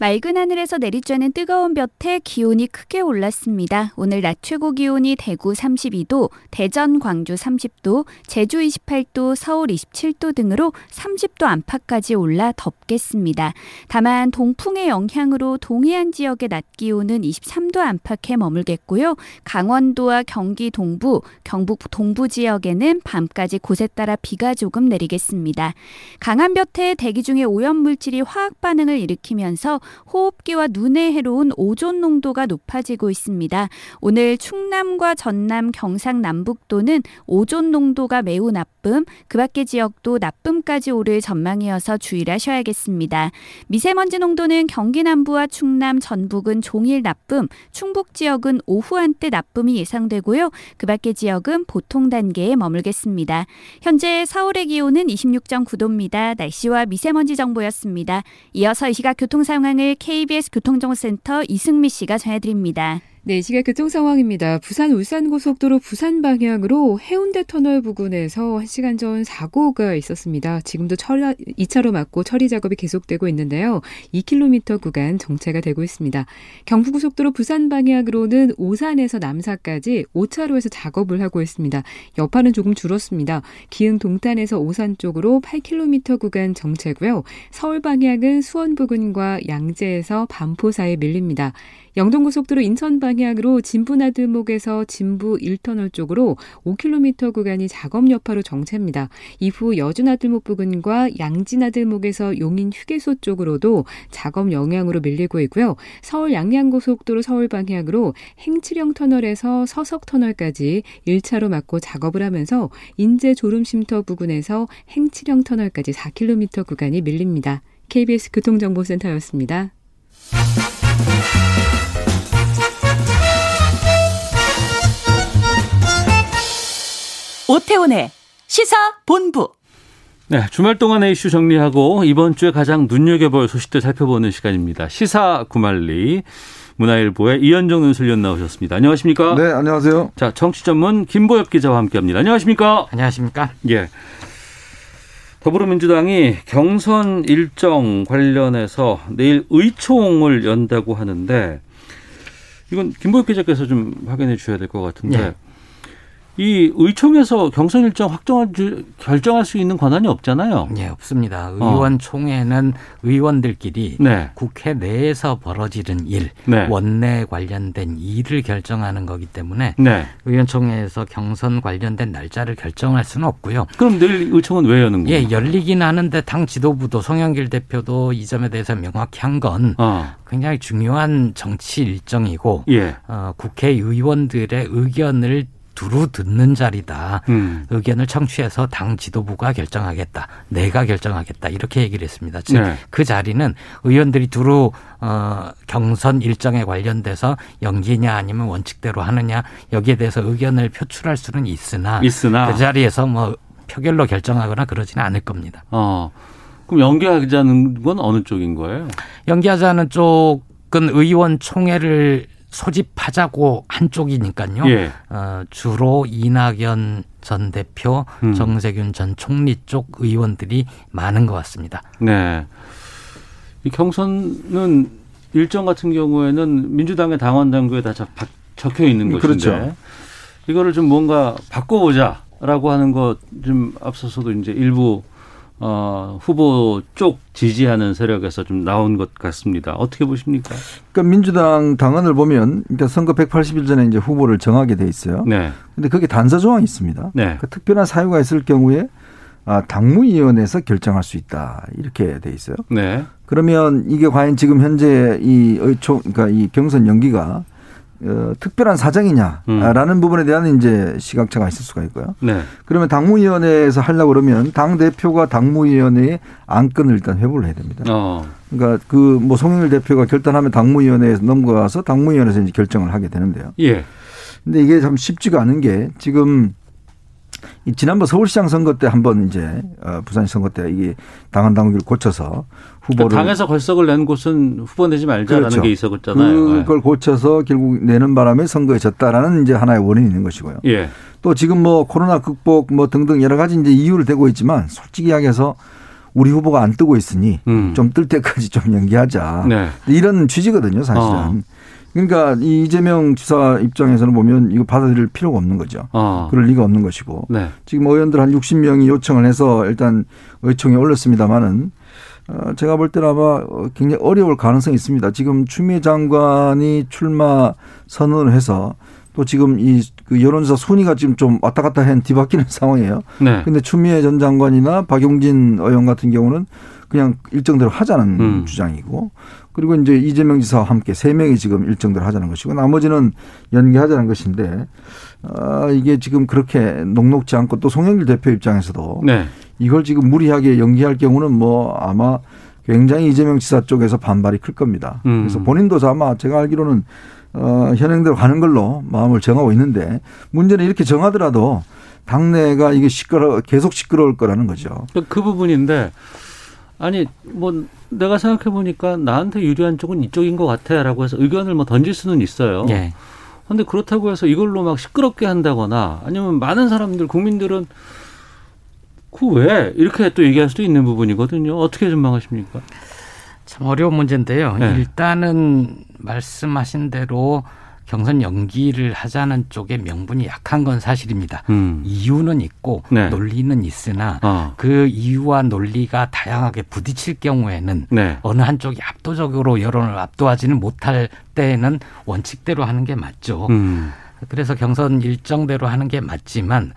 Speaker 7: 맑은 하늘에서 내리쬐는 뜨거운 볕에 기온이 크게 올랐습니다. 오늘 낮 최고 기온이 대구 32도, 대전, 광주 30도, 제주 28도, 서울 27도 등으로 30도 안팎까지 올라 덥겠습니다. 다만 동풍의 영향으로 동해안 지역의 낮 기온은 23도 안팎에 머물겠고요. 강원도와 경기 동부, 경북 동부 지역에는 밤까지 곳에 따라 비가 조금 내리겠습니다. 강한 볕에 대기 중에 오염 물질이 화학 반응을 일으키면서 호흡기와 눈에 해로운 오존 농도가 높아지고 있습니다. 오늘 충남과 전남, 경상 남북도는 오존 농도가 매우 나쁨, 그 밖의 지역도 나쁨까지 오를 전망이어서 주의를 하셔야겠습니다. 미세먼지 농도는 경기 남부와 충남, 전북은 종일 나쁨, 충북 지역은 오후 한때 나쁨이 예상되고요. 그 밖의 지역은 보통 단계에 머물겠습니다. 현재 서울의 기온은 26.9도입니다. 날씨와 미세먼지 정보였습니다. 이어서 이 시각 교통 상황 을 KBS 교통정보센터 이승미 씨가 전해드립니다.
Speaker 8: 네, 이 시각 교통 상황입니다. 부산 울산 고속도로 부산 방향으로 해운대 터널 부근에서 1시간 전 사고가 있었습니다. 지금도 철 2차로 막고 처리 작업이 계속되고 있는데요. 2km 구간 정체가 되고 있습니다. 경부고속도로 부산 방향으로는 오산에서 남사까지 5차로에서 작업을 하고 있습니다. 여파는 조금 줄었습니다. 기흥 동탄에서 오산 쪽으로 8km 구간 정체고요. 서울 방향은 수원 부근과 양재에서 반포 사이 밀립니다. 영동고속도로 인천 방향으로 진부나들목에서 진부 1터널 쪽으로 5km 구간이 작업 여파로 정체입니다. 이후 여주나들목 부근과 양지나들목에서 용인 휴게소 쪽으로도 작업 영향으로 밀리고 있고요. 서울 양양고속도로 서울 방향으로 행치령 터널에서 서석 터널까지 1차로 막고 작업을 하면서 인제 졸음쉼터 부근에서 행치령 터널까지 4km 구간이 밀립니다. KBS 교통정보센터였습니다.
Speaker 9: 오태훈의 시사 본부.
Speaker 3: 네, 주말 동안의 이슈 정리하고 이번 주에 가장 눈여겨볼 소식들 살펴보는 시간입니다. 시사 구말리 문화일보의 이현정 논술위원 나오셨습니다. 안녕하십니까?
Speaker 10: 네, 안녕하세요.
Speaker 3: 자, 정치 전문 김보엽 기자와 함께합니다. 안녕하십니까?
Speaker 11: 안녕하십니까?
Speaker 3: 예. 더불어민주당이 경선 일정 관련해서 내일 의총을 연다고 하는데 이건 김보엽 기자께서 좀 확인해 주셔야 될 것 같은데
Speaker 11: 예.
Speaker 3: 이 의총에서 경선 일정 확정할 결정할 수 있는 권한이 없잖아요.
Speaker 11: 네, 없습니다. 의원 총회는 의원들끼리
Speaker 3: 네.
Speaker 11: 국회 내에서 벌어지는 일,
Speaker 3: 네.
Speaker 11: 원내 관련된 일을 결정하는 거기 때문에
Speaker 3: 네.
Speaker 11: 의원 총회에서 경선 관련된 날짜를 결정할 수는 없고요.
Speaker 3: 그럼 내일 의총은 왜 여는 거예요?
Speaker 11: 예, 열리긴 하는데 당 지도부도 송영길 대표도 이 점에 대해서 명확히 한건
Speaker 3: 어.
Speaker 11: 굉장히 중요한 정치 일정이고
Speaker 3: 예.
Speaker 11: 어, 국회의원들의 의견을 두루 듣는 자리다.
Speaker 3: 음.
Speaker 11: 의견을 청취해서 당 지도부가 결정하겠다. 내가 결정하겠다. 이렇게 얘기를 했습니다. 즉,
Speaker 3: 네.
Speaker 11: 그 자리는 의원들이 두루 어, 경선 일정에 관련돼서 연기냐 아니면 원칙대로 하느냐 여기에 대해서 의견을 표출할 수는 있으나,
Speaker 3: 있으나.
Speaker 11: 그 자리에서 뭐 표결로 결정하거나 그러지는 않을 겁니다.
Speaker 3: 어. 그럼 연기하자는 건 어느 쪽인 거예요?
Speaker 11: 연기하자는 쪽은 의원 총회를 소집하자고 한쪽이니까요.
Speaker 3: 예.
Speaker 11: 어, 주로 이낙연 전 대표,
Speaker 3: 음.
Speaker 11: 정세균 전 총리 쪽 의원들이 많은 것 같습니다.
Speaker 3: 네. 이 경선은 일정 같은 경우에는 민주당의 당원 당규에 다 적, 적혀 있는 것인데
Speaker 10: 그렇죠.
Speaker 3: 이거를 좀 뭔가 바꿔보자라고 하는 것 좀 앞서서도 이제 일부 어, 후보 쪽 지지하는 세력에서 좀 나온 것 같습니다. 어떻게 보십니까?
Speaker 10: 그러니까 민주당 당원을 보면 그러니까 선거 180일 전에 이제 후보를 정하게 돼 있어요.
Speaker 3: 네.
Speaker 10: 근데 거기 단서 조항이 있습니다.
Speaker 3: 네.
Speaker 10: 그 특별한 사유가 있을 경우에 아, 당무위원회에서 결정할 수 있다 이렇게 돼 있어요.
Speaker 3: 네.
Speaker 10: 그러면 이게 과연 지금 현재 이 의총 그러니까 이 경선 연기가 어, 특별한 사정이냐라는 부분에 대한 이제 시각차가 있을 수가 있고요.
Speaker 3: 네.
Speaker 10: 그러면 당무위원회에서 하려고 그러면 당 대표가 당무위원회의 안건을 일단 회부를 해야 됩니다.
Speaker 3: 어.
Speaker 10: 그러니까 그 뭐 송영일 대표가 결단하면 당무위원회에서 넘어가서 당무위원회에서 이제 결정을 하게 되는데요.
Speaker 3: 예.
Speaker 10: 근데 이게 참 쉽지가 않은 게 지금 이 지난번 서울시장 선거 때 한번 이제 어, 부산 선거 때 이게 당헌 당규를 고쳐서 후보를
Speaker 3: 그러니까 당에서 걸석을 낸 곳은 후보 내지 말자라는
Speaker 10: 그렇죠.
Speaker 3: 게 있었잖아요.
Speaker 10: 그걸 고쳐서 결국 내는 바람에 선거에 졌다라는 이제 하나의 원인이 있는 것이고요.
Speaker 3: 예.
Speaker 10: 또 지금 뭐 코로나 극복 뭐 등등 여러 가지 이제 이유를 대고 있지만 솔직히 이야기해서 우리 후보가 안 뜨고 있으니
Speaker 3: 음.
Speaker 10: 좀뜰 때까지 좀 연기하자.
Speaker 3: 네.
Speaker 10: 이런 취지거든요, 사실은.
Speaker 3: 어.
Speaker 10: 그러니까 이 이재명 지사 입장에서는 보면 이거 받아들일 필요가 없는 거죠.
Speaker 3: 어.
Speaker 10: 그럴 리가 없는 것이고.
Speaker 3: 네.
Speaker 10: 지금 의원들 한 60명이 요청을 해서 일단 의총에 올렸습니다마는 어, 제가 볼 때는 아마 어, 굉장히 어려울 가능성이 있습니다. 지금 추미애 장관이 출마 선언을 해서 또 지금 이그 여론조사 순위가 지금 좀 왔다 갔다 한 뒤바뀌는 상황이에요.
Speaker 3: 네.
Speaker 10: 근데 추미애 전 장관이나 박용진 의원 같은 경우는 그냥 일정대로 하자는
Speaker 3: 음.
Speaker 10: 주장이고 그리고 이제 이재명 지사와 함께 세 명이 지금 일정대로 하자는 것이고 나머지는 연기하자는 것인데 아 이게 지금 그렇게 녹록지 않고 또 송영길 대표 입장에서도
Speaker 3: 네.
Speaker 10: 이걸 지금 무리하게 연기할 경우는 뭐 아마 굉장히 이재명 지사 쪽에서 반발이 클 겁니다.
Speaker 3: 음.
Speaker 10: 그래서 본인도 아마 제가 알기로는 어, 현행대로 가는 걸로 마음을 정하고 있는데 문제는 이렇게 정하더라도 당내가 이게 시끄러 계속 시끄러울 거라는 거죠.
Speaker 3: 그, 그 부분인데 아니 뭐 내가 생각해 보니까 나한테 유리한 쪽은 이쪽인 것 같아라고 해서 의견을 뭐 던질 수는 있어요.
Speaker 11: 예.
Speaker 3: 근데 그렇다고 해서 이걸로 막 시끄럽게 한다거나 아니면 많은 사람들 국민들은 그 왜 이렇게 또 얘기할 수도 있는 부분이거든요. 어떻게 전망하십니까?
Speaker 11: 참 어려운 문제인데요.
Speaker 3: 네.
Speaker 11: 일단은 말씀하신 대로 경선 연기를 하자는 쪽에 명분이 약한 건 사실입니다.
Speaker 3: 음.
Speaker 11: 이유는 있고
Speaker 3: 네.
Speaker 11: 논리는 있으나
Speaker 3: 어.
Speaker 11: 그 이유와 논리가 다양하게 부딪힐 경우에는
Speaker 3: 네.
Speaker 11: 어느 한쪽이 압도적으로 여론을 압도하지는 못할 때에는 원칙대로 하는 게 맞죠.
Speaker 3: 음.
Speaker 11: 그래서 경선 일정대로 하는 게 맞지만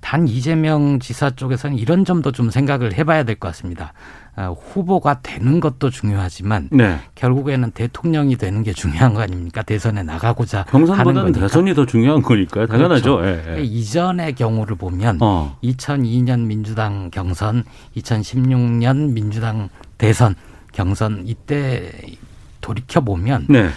Speaker 11: 단 이재명 지사 쪽에서는 이런 점도 좀 생각을 해봐야 될 것 같습니다. 어, 후보가 되는 것도 중요하지만
Speaker 3: 네.
Speaker 11: 결국에는 대통령이 되는 게 중요한 거 아닙니까? 대선에 나가고자 하는
Speaker 3: 경선보다는
Speaker 11: 거니까.
Speaker 3: 대선이 더 중요한 거니까요. 당연하죠.
Speaker 11: 그렇죠.
Speaker 3: 예, 예.
Speaker 11: 이전의 경우를 보면
Speaker 3: 어.
Speaker 11: 2002년 민주당 경선, 2016년 민주당 대선 경선 이때 돌이켜 보면
Speaker 3: 네.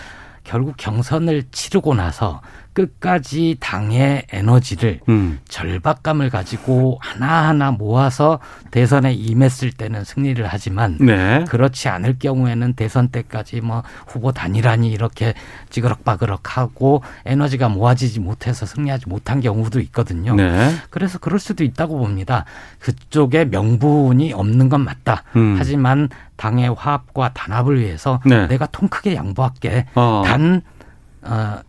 Speaker 11: 결국 경선을 치르고 나서 끝까지 당의 에너지를
Speaker 3: 음.
Speaker 11: 절박감을 가지고 하나하나 모아서 대선에 임했을 때는 승리를 하지만
Speaker 3: 네.
Speaker 11: 그렇지 않을 경우에는 대선 때까지 뭐 후보 단일화니 이렇게 찌그럭바그럭하고 에너지가 모아지지 못해서 승리하지 못한 경우도 있거든요.
Speaker 3: 네.
Speaker 11: 그래서 그럴 수도 있다고 봅니다. 그쪽에 명분이 없는 건 맞다.
Speaker 3: 음.
Speaker 11: 하지만 당의 화합과 단합을 위해서
Speaker 3: 네.
Speaker 11: 내가 통 크게 양보할게.
Speaker 3: 어.
Speaker 11: 단 어,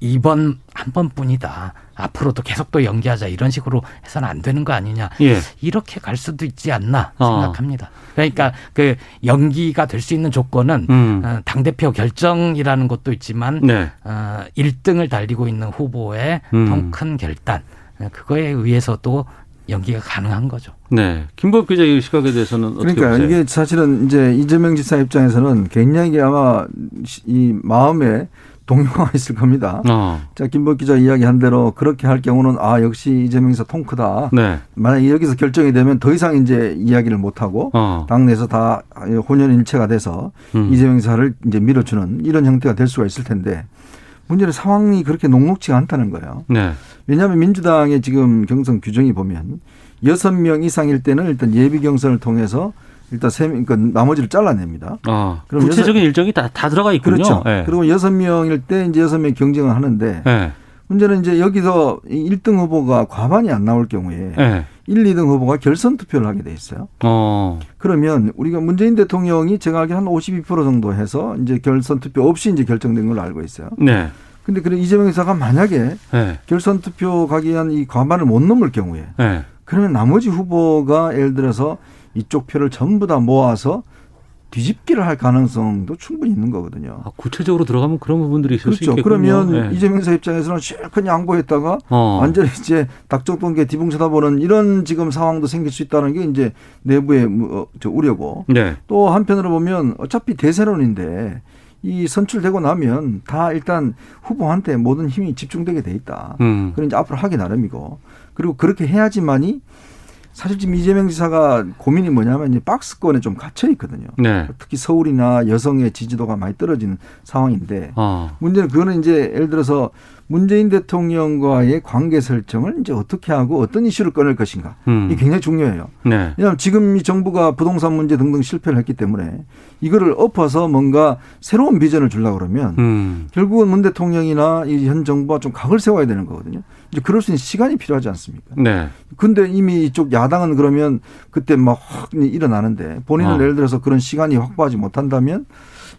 Speaker 11: 이번 한 번뿐이다. 앞으로도 계속 또 연기하자 이런 식으로 해서는 안 되는 거 아니냐.
Speaker 3: 예.
Speaker 11: 이렇게 갈 수도 있지 않나
Speaker 3: 어.
Speaker 11: 생각합니다. 그러니까 그 연기가 될 수 있는 조건은
Speaker 3: 음.
Speaker 11: 어, 당 대표 결정이라는 것도 있지만
Speaker 3: 네.
Speaker 11: 어, 1등을 달리고 있는 후보의
Speaker 3: 음.
Speaker 11: 통큰 결단 어, 그거에 의해서도 연기가 가능한 거죠.
Speaker 3: 네. 김법 기자 의 시각에 대해서는 어떻게
Speaker 10: 그러니까
Speaker 3: 보세요?
Speaker 10: 이게 사실은 이제 이재명 지사 입장에서는 굉장히 아마 이 마음에 동요가 있을 겁니다.
Speaker 3: 어.
Speaker 10: 자, 김복 기자 이야기한 대로 그렇게 할 경우는 아, 역시 이재명 지사 통 크다.
Speaker 3: 네.
Speaker 10: 만약 여기서 결정이 되면 더 이상 이제 이야기를 못 하고
Speaker 3: 어.
Speaker 10: 당내에서 다 혼연일체가 돼서
Speaker 3: 음.
Speaker 10: 이재명 지사를 이제 밀어주는 이런 형태가 될 수가 있을 텐데 문제는 상황이 그렇게 녹록지가 않다는 거예요.
Speaker 3: 네.
Speaker 10: 왜냐하면 민주당의 지금 경선 규정이 보면 여섯 명 이상일 때는 일단 예비 경선을 통해서 일단 세 명, 그러니까 나머지를 잘라냅니다.
Speaker 3: 아,
Speaker 10: 그럼
Speaker 3: 구체적인
Speaker 10: 여섯-
Speaker 3: 일정이 다, 다 들어가 있군요.
Speaker 10: 그렇죠.
Speaker 3: 예.
Speaker 10: 그리고 여섯 명일 때 이제 여섯 명 경쟁을 하는데
Speaker 3: 예.
Speaker 10: 문제는 이제 여기서 이 1등 후보가 과반이 안 나올 경우에
Speaker 3: 예.
Speaker 10: 1, 2등 후보가 결선 투표를 하게 돼 있어요.
Speaker 3: 어.
Speaker 10: 그러면 우리가 문재인 대통령이 제가 알기로 한52% 정도 해서 이제 결선 투표 없이 이제 결정된 걸로 알고 있어요.
Speaker 3: 네.
Speaker 10: 근데 그래 이재명 지사가 만약에
Speaker 3: 예.
Speaker 10: 결선 투표 가기 위한 이 과반을 못 넘을 경우에
Speaker 3: 예.
Speaker 10: 그러면 나머지 후보가 예를 들어서 이쪽 표를 전부 다 모아서 뒤집기를 할 가능성도 충분히 있는 거거든요.
Speaker 3: 아, 구체적으로 들어가면 그런 부분들이 있을 수
Speaker 10: 그렇죠.
Speaker 3: 있겠군요.
Speaker 10: 그러면
Speaker 3: 예.
Speaker 10: 이재명 사 입장에서는 실컷 양보했다가
Speaker 3: 어.
Speaker 10: 완전히 이제 닭종똥개 뒤붕 쳐다보는 이런 지금 상황도 생길 수 있다는 게 이제 내부의 무- 어, 저 우려고
Speaker 3: 네.
Speaker 10: 또 한편으로 보면 어차피 대세론인데 이 선출되고 나면 다 일단 후보한테 모든 힘이 집중되게 돼 있다.
Speaker 3: 음.
Speaker 10: 그런 이제 앞으로 하기 나름이고 그리고 그렇게 해야지만이 사실 지금 이재명 지사가 고민이 뭐냐면 이제 박스권에 좀 갇혀 있거든요.
Speaker 3: 네.
Speaker 10: 특히 서울이나 여성의 지지도가 많이 떨어지는 상황인데
Speaker 3: 어.
Speaker 10: 문제는 그거는 이제 예를 들어서 문재인 대통령과의 관계 설정을 이제 어떻게 하고 어떤 이슈를 꺼낼 것인가
Speaker 3: 음.
Speaker 10: 이게 굉장히 중요해요.
Speaker 3: 네.
Speaker 10: 왜냐하면 지금 이 정부가 부동산 문제 등등 실패를 했기 때문에 이거를 엎어서 뭔가 새로운 비전을 주려고 그러면
Speaker 3: 음.
Speaker 10: 결국은 문 대통령이나 이 현 정부가 좀 각을 세워야 되는 거거든요. 이제 그럴 수 있는 시간이 필요하지 않습니까?
Speaker 3: 네.
Speaker 10: 근데 이미 이쪽 야당은 그러면 그때 막 확 일어나는데 본인은
Speaker 3: 어.
Speaker 10: 예를 들어서 그런 시간이 확보하지 못한다면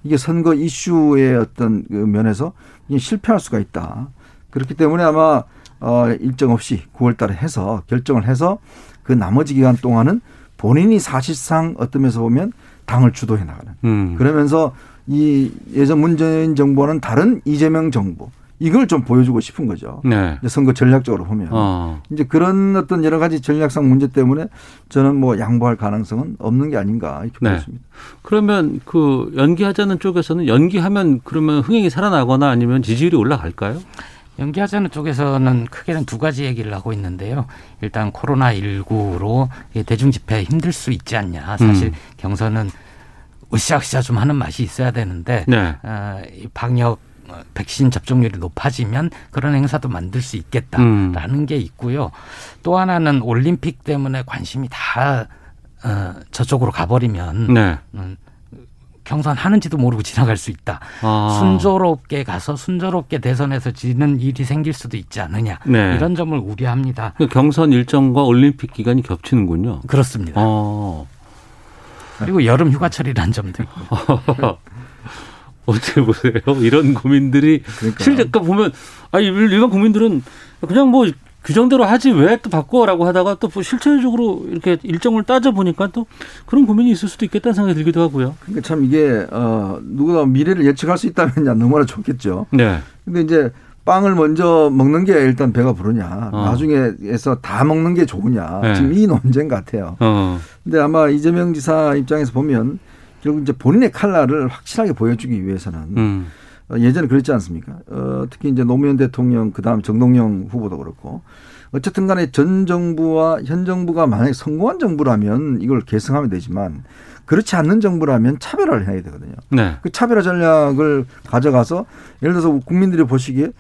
Speaker 10: 이게 선거 이슈의 어떤 그 면에서 실패할 수가 있다. 그렇기 때문에 아마 어 일정 없이 9월 달에 해서 결정을 해서 그 나머지 기간 동안은 본인이 사실상 어떤 면에서 보면 당을 주도해 나가는.
Speaker 3: 음.
Speaker 10: 그러면서 이 예전 문재인 정부와는 다른 이재명 정부 이걸 좀 보여주고 싶은 거죠.
Speaker 3: 네.
Speaker 10: 선거 전략적으로 보면
Speaker 3: 어.
Speaker 10: 이제 그런 어떤 여러 가지 전략상 문제 때문에 저는 뭐 양보할 가능성은 없는 게 아닌가 이렇게
Speaker 3: 네.
Speaker 10: 보습니다
Speaker 3: 그러면 그 연기하자는 쪽에서는 연기하면 그러면 흥행이 살아나거나 아니면 지지율이 올라갈까요?
Speaker 11: 연기하자는 쪽에서는 크게는 두 가지 얘기를 하고 있는데요. 일단 코로나 19로 대중 집회 힘들 수 있지 않냐. 사실
Speaker 3: 음.
Speaker 11: 경선은 으쌰으쌰 좀 하는 맛이 있어야 되는데
Speaker 3: 네.
Speaker 11: 어, 이 방역 어, 백신 접종률이 높아지면 그런 행사도 만들 수 있겠다라는
Speaker 3: 음.
Speaker 11: 게 있고요. 또 하나는 올림픽 때문에 관심이 다 어, 저쪽으로 가버리면
Speaker 3: 네.
Speaker 11: 음, 경선 하는지도 모르고 지나갈 수 있다.
Speaker 3: 아.
Speaker 11: 순조롭게 가서 순조롭게 대선에서 지는 일이 생길 수도 있지 않느냐.
Speaker 3: 네.
Speaker 11: 이런 점을 우려합니다.
Speaker 3: 그 경선 일정과 올림픽 기간이 겹치는군요.
Speaker 11: 그렇습니다.
Speaker 3: 어.
Speaker 11: 그리고 여름 휴가철이라는 점도 있고.
Speaker 3: 어떻게 보세요? 이런 고민들이 실제 그 보면 아니 일반 국민들은 그냥 뭐 규정대로 하지 왜 또 바꿔라고 하다가 또 실체적으로 이렇게 일정을 따져 보니까 또 그런 고민이 있을 수도 있겠다는 생각이 들기도 하고요.
Speaker 10: 그러니까 참 이게 어 누구나 미래를 예측할 수 있다면 너무나 좋겠죠.
Speaker 3: 네.
Speaker 10: 근데 이제 빵을 먼저 먹는 게 일단 배가 부르냐,
Speaker 3: 어.
Speaker 10: 나중에에서 다 먹는 게 좋으냐,
Speaker 3: 네.
Speaker 10: 지금 이 논쟁 같아요.
Speaker 3: 어.
Speaker 10: 근데 아마 이재명 지사 입장에서 보면 결국 이제 본인의 칼날을 확실하게 보여주기 위해서는
Speaker 3: 음.
Speaker 10: 어, 예전에 그랬지 않습니까? 어, 특히 이제 노무현 대통령 그다음 정동영 후보도 그렇고 어쨌든 간에 전 정부와 현 정부가 만약에 성공한 정부라면 이걸 계승하면 되지만 그렇지 않는 정부라면 차별화를 해야 되거든요.
Speaker 3: 네.
Speaker 10: 그 차별화 전략을 가져가서 예를 들어서 국민들이 보시기에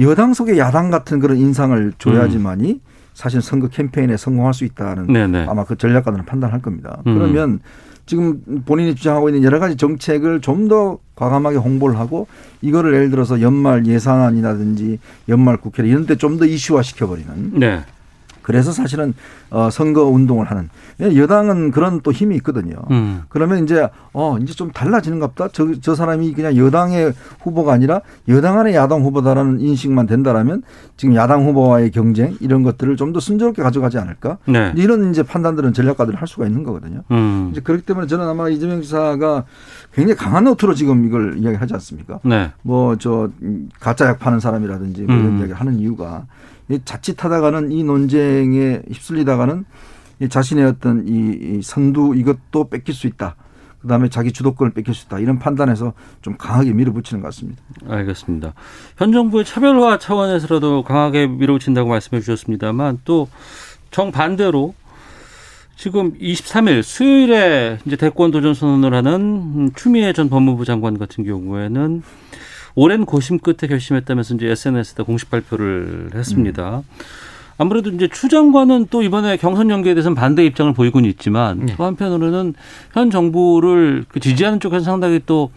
Speaker 10: 여당 속의 야당 같은 그런 인상을 줘야지만이 사실 선거 캠페인에 성공할 수 있다는
Speaker 3: 음. 네네.
Speaker 10: 아마 그 전략가들은 판단할 겁니다.
Speaker 3: 음.
Speaker 10: 그러면 지금 본인이 주장하고 있는 여러 가지 정책을 좀 더 과감하게 홍보를 하고 이거를 예를 들어서 연말 예산안이라든지 연말 국회 이런 데 좀 더 이슈화 시켜버리는
Speaker 3: 네.
Speaker 10: 그래서 사실은 어 선거 운동을 하는 여당은 그런 또 힘이 있거든요.
Speaker 3: 음.
Speaker 10: 그러면 이제 어 이제 좀 달라지는갑다. 저 저 사람이 그냥 여당의 후보가 아니라 여당 안의 야당 후보다라는 인식만 된다라면 지금 야당 후보와의 경쟁 이런 것들을 좀 더 순조롭게 가져가지 않을까?
Speaker 3: 네.
Speaker 10: 이런 이제 판단들은 전략가들이 할 수가 있는 거거든요.
Speaker 3: 음.
Speaker 10: 이제 그렇기 때문에 저는 아마 이재명 지사가 굉장히 강한 노트로 지금 이걸 이야기하지 않습니까?
Speaker 3: 네.
Speaker 10: 뭐저 가짜 약 파는 사람이라든지 뭐 이런
Speaker 3: 음.
Speaker 10: 이야기를 하는 이유가 이 자칫하다가는 이 논쟁에 휩쓸리다가는 이 자신의 어떤 이, 이 선두 이것도 뺏길 수 있다. 그다음에 자기 주도권을 뺏길 수 있다. 이런 판단에서 좀 강하게 밀어붙이는 것 같습니다.
Speaker 3: 알겠습니다. 현 정부의 차별화 차원에서라도 강하게 밀어붙인다고 말씀해 주셨습니다만 또 정반대로 지금 23일 수요일에 이제 대권 도전 선언을 하는 음, 추미애 전 법무부 장관 같은 경우에는 오랜 고심 끝에 결심했다면서 이제 SNS에다 공식 발표를 했습니다. 아무래도 이제 추 장관은 또 이번에 경선 연계에 대해서는 반대 입장을 보이고는 있지만 또 한편으로는 현 정부를 그 지지하는 쪽에서 상당히 또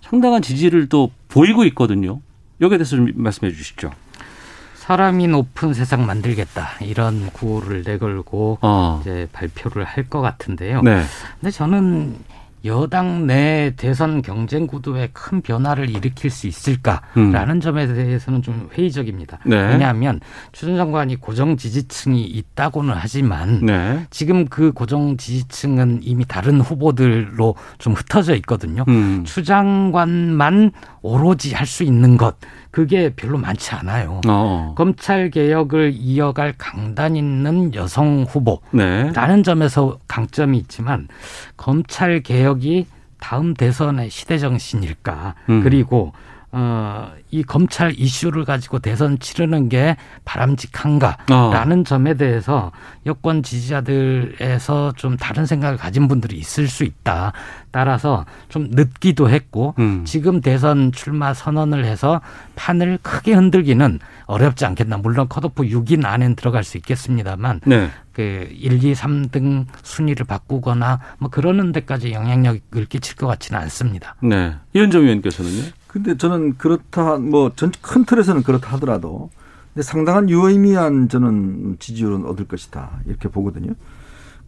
Speaker 3: 상당한 지지를 또 보이고 있거든요. 여기에 대해서 좀 말씀해 주시죠.
Speaker 11: 사람이 높은 세상 만들겠다 이런 구호를 내걸고
Speaker 3: 어.
Speaker 11: 이제 발표를 할 것 같은데요.
Speaker 3: 네.
Speaker 11: 근데 저는 여당 내 대선 경쟁 구도에 큰 변화를 일으킬 수 있을까라는 점에 대해서는 좀 회의적입니다.
Speaker 3: 네.
Speaker 11: 왜냐하면 추 전 장관이 고정 지지층이 있다고는 하지만
Speaker 3: 네.
Speaker 11: 지금 그 고정 지지층은 이미 다른 후보들로 좀 흩어져 있거든요.
Speaker 3: 음.
Speaker 11: 추 장관만 오로지 할 수 있는 것 그게 별로 많지 않아요.
Speaker 3: 어.
Speaker 11: 검찰 개혁을 이어갈 강단 있는 여성 후보
Speaker 3: 네.
Speaker 11: 라는 점에서 강점이 있지만 검찰 개혁이 다음 대선의 시대 정신일까
Speaker 3: 음.
Speaker 11: 그리고 어, 이 검찰 이슈를 가지고 대선 치르는 게 바람직한가라는 점에 대해서 여권 지지자들에서 좀 다른 생각을 가진 분들이 있을 수 있다. 따라서 좀 늦기도 했고
Speaker 3: 음.
Speaker 11: 지금 대선 출마 선언을 해서 판을 크게 흔들기는 어렵지 않겠나. 물론 컷오프 6인 안엔 들어갈 수 있겠습니다만
Speaker 3: 네.
Speaker 11: 그 1, 2, 3등 순위를 바꾸거나 뭐 그러는 데까지 영향력을 끼칠 것 같지는 않습니다.
Speaker 3: 네. 이현정 의원께서는요?
Speaker 10: 근데 저는 그렇다 뭐 전 큰 틀에서는 그렇다 하더라도 근데 상당한 유의미한 저는 지지율은 얻을 것이다 이렇게 보거든요.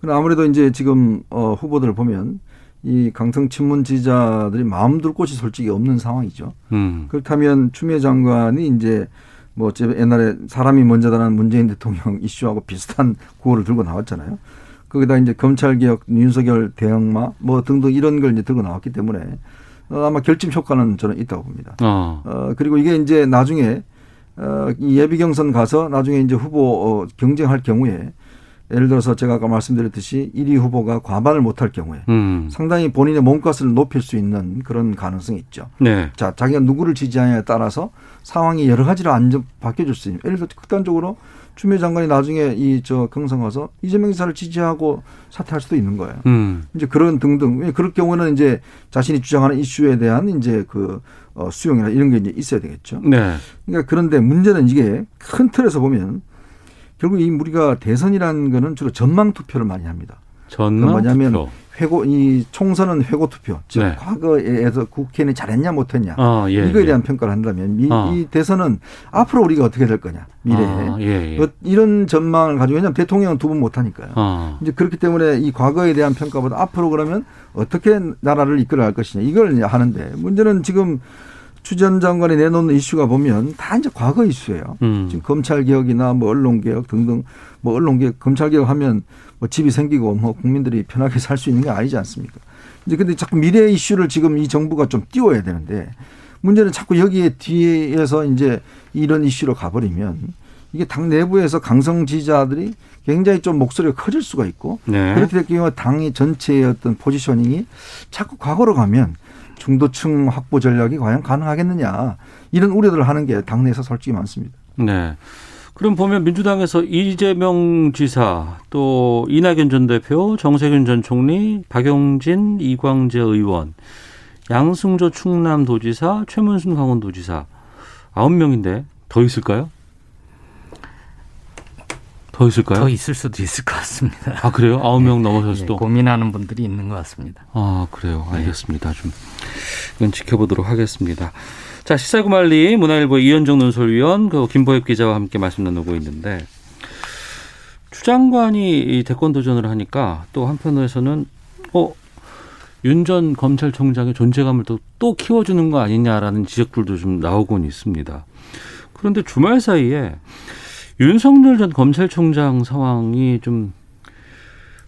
Speaker 10: 근데 아무래도 이제 지금 어 후보들을 보면 이 강성 친문 지지자들이 마음 둘 곳이 솔직히 없는 상황이죠.
Speaker 3: 음.
Speaker 10: 그렇다면 추미애 장관이 이제 뭐 옛날에 사람이 먼저다라는 문재인 대통령 이슈하고 비슷한 구호를 들고 나왔잖아요. 거기다 이제 검찰 개혁, 윤석열 대응마 뭐 등등 이런 걸 이제 들고 나왔기 때문에 어, 아마 결집 효과는 저는 있다고 봅니다.
Speaker 3: 어.
Speaker 10: 어, 그리고 이게 이제 나중에 어, 이 예비 경선 가서 나중에 이제 후보 어, 경쟁할 경우에 예를 들어서 제가 아까 말씀드렸듯이 1위 후보가 과반을 못할 경우에
Speaker 3: 음.
Speaker 10: 상당히 본인의 몸값을 높일 수 있는 그런 가능성이 있죠.
Speaker 3: 네.
Speaker 10: 자, 자기가 누구를 지지하냐에 따라서 상황이 여러 가지로 안전 바뀌어질 수 있는. 예를 들어 극단적으로 추미애 장관이 나중에 이 저 경선 가서 이재명 지사를 지지하고 사퇴할 수도 있는 거예요.
Speaker 3: 음.
Speaker 10: 이제 그런 등등. 왜 그럴 경우는 이제 자신이 주장하는 이슈에 대한 이제 그 어, 수용이나 이런 게 이제 있어야 되겠죠.
Speaker 3: 네.
Speaker 10: 그러니까 그런데 문제는 이게 큰 틀에서 보면 결국 이 우리가 대선이라는 거는 주로 전망 투표를 많이 합니다.
Speaker 3: 전망
Speaker 10: 뭐냐면
Speaker 3: 투표.
Speaker 10: 회고 이 총선은 회고 투표. 즉
Speaker 3: 네.
Speaker 10: 과거에서 국회는 잘했냐 못했냐
Speaker 3: 아, 예,
Speaker 10: 이거에
Speaker 3: 예.
Speaker 10: 대한 평가를 한다면 이,
Speaker 3: 아.
Speaker 10: 이 대선은 앞으로 우리가 어떻게 될 거냐 미래에
Speaker 3: 아, 예, 예.
Speaker 10: 어, 이런 전망을 가지고 왜냐하면 대통령은 두분 못하니까요.
Speaker 3: 아.
Speaker 10: 이제 그렇기 때문에 이 과거에 대한 평가보다 앞으로 그러면 어떻게 나라를 이끌어갈 것이냐 이걸 하는데 문제는 지금 추전 장관이 내놓는 이슈가 보면 다 이제 과거 이슈예요.
Speaker 3: 음.
Speaker 10: 지금 검찰 개혁이나 뭐 언론 개혁 등등 뭐 언론 개혁, 검찰 개혁 하면 뭐 집이 생기고 뭐 국민들이 편하게 살 수 있는 게 아니지 않습니까? 이제 근데 자꾸 미래 이슈를 지금 이 정부가 좀 띄워야 되는데 문제는 자꾸 여기에 뒤에서 이제 이런 이슈로 가버리면 이게 당 내부에서 강성 지지자들이 굉장히 좀 목소리가 커질 수가 있고
Speaker 3: 네.
Speaker 10: 그렇게 될 경우에 당의 전체의 어떤 포지셔닝이 자꾸 과거로 가면 중도층 확보 전략이 과연 가능하겠느냐 이런 우려들을 하는 게 당내에서 솔직히 많습니다.
Speaker 3: 네. 그럼 보면 민주당에서 이재명 지사, 또 이낙연 전 대표, 정세균 전 총리, 박용진, 이광재 의원, 양승조 충남도지사, 최문순 강원도지사 아홉 명인데 더 있을까요? 더 있을까요?
Speaker 11: 더 있을 수도 있을 것 같습니다.
Speaker 3: 아 그래요? 아홉 명 넘어설 수도.
Speaker 11: 예, 고민하는 분들이 있는 것 같습니다.
Speaker 3: 아 그래요. 알겠습니다. 좀 이건 지켜보도록 하겠습니다. 자 시사구말리 문화일보 이현정 논설위원 그 김보엽 기자와 함께 말씀 나누고 있는데 추 장관이 이 대권 도전을 하니까 또 한편에서는 어. 윤 전 검찰총장의 존재감을 또, 또 키워주는 거 아니냐라는 지적들도 좀 나오곤 있습니다. 그런데 주말 사이에 윤석열 전 검찰총장 상황이 좀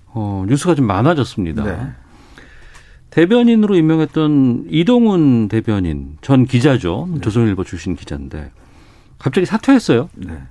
Speaker 3: 어, 뉴스가 좀 많아졌습니다.
Speaker 10: 네.
Speaker 3: 대변인으로 임명했던 이동훈 대변인 전 기자죠. 조선일보 출신 기자인데 갑자기 사퇴했어요.
Speaker 10: 네.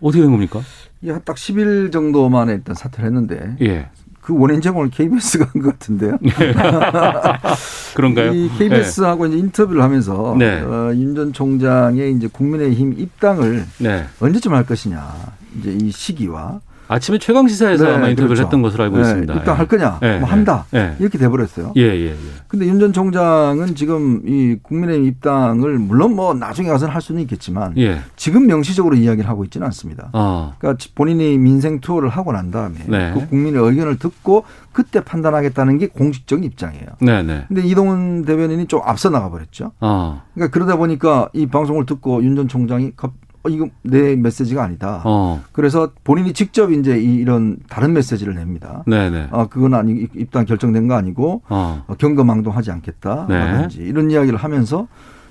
Speaker 3: 어떻게 된 겁니까?
Speaker 10: 이게 딱 10일 정도 만에 일단 사퇴를 했는데
Speaker 3: 예.
Speaker 10: 그 원인 제공을 KBS가 한 것 같은데요.
Speaker 3: 그런가요?
Speaker 10: 이 KBS하고 이제 인터뷰를 하면서
Speaker 3: 네.
Speaker 10: 어, 윤전 총장의 이제 국민의힘 입당을
Speaker 3: 네.
Speaker 10: 언제쯤 할 것이냐 이제 이 시기와
Speaker 3: 아침에 최강 시사에서
Speaker 10: 네,
Speaker 3: 아마 인터뷰를
Speaker 10: 그렇죠.
Speaker 3: 했던 것으로 알고
Speaker 10: 네,
Speaker 3: 있습니다.
Speaker 10: 입당할
Speaker 3: 예.
Speaker 10: 거냐,
Speaker 3: 예,
Speaker 10: 뭐
Speaker 3: 예.
Speaker 10: 한다
Speaker 3: 예.
Speaker 10: 이렇게 돼버렸어요.
Speaker 3: 예, 예, 예.
Speaker 10: 근데 윤 전 총장은 지금 이 국민의힘 입당을 물론 뭐 나중에 가서는 할 수는 있겠지만
Speaker 3: 예.
Speaker 10: 지금 명시적으로 이야기를 하고 있지는 않습니다.
Speaker 3: 어.
Speaker 10: 그러니까 본인이 민생 투어를 하고 난 다음에
Speaker 3: 네.
Speaker 10: 그 국민의 의견을 듣고 그때 판단하겠다는 게 공식적인 입장이에요.
Speaker 3: 네, 네.
Speaker 10: 근데 이동훈 대변인이 좀 앞서 나가 버렸죠.
Speaker 3: 어.
Speaker 10: 그러니까 그러다 보니까 이 방송을 듣고 윤 전 총장이 갑- 어, 이거 내 메시지가 아니다.
Speaker 3: 어.
Speaker 10: 그래서 본인이 직접 이제 이- 이런 다른 메시지를 냅니다.
Speaker 3: 네, 네.
Speaker 10: 아, 그건 아니 입당 결정된 거 아니고
Speaker 3: 어.
Speaker 10: 어, 경거망동하지 않겠다.
Speaker 3: 네.
Speaker 10: 라든지 이런 이야기를 하면서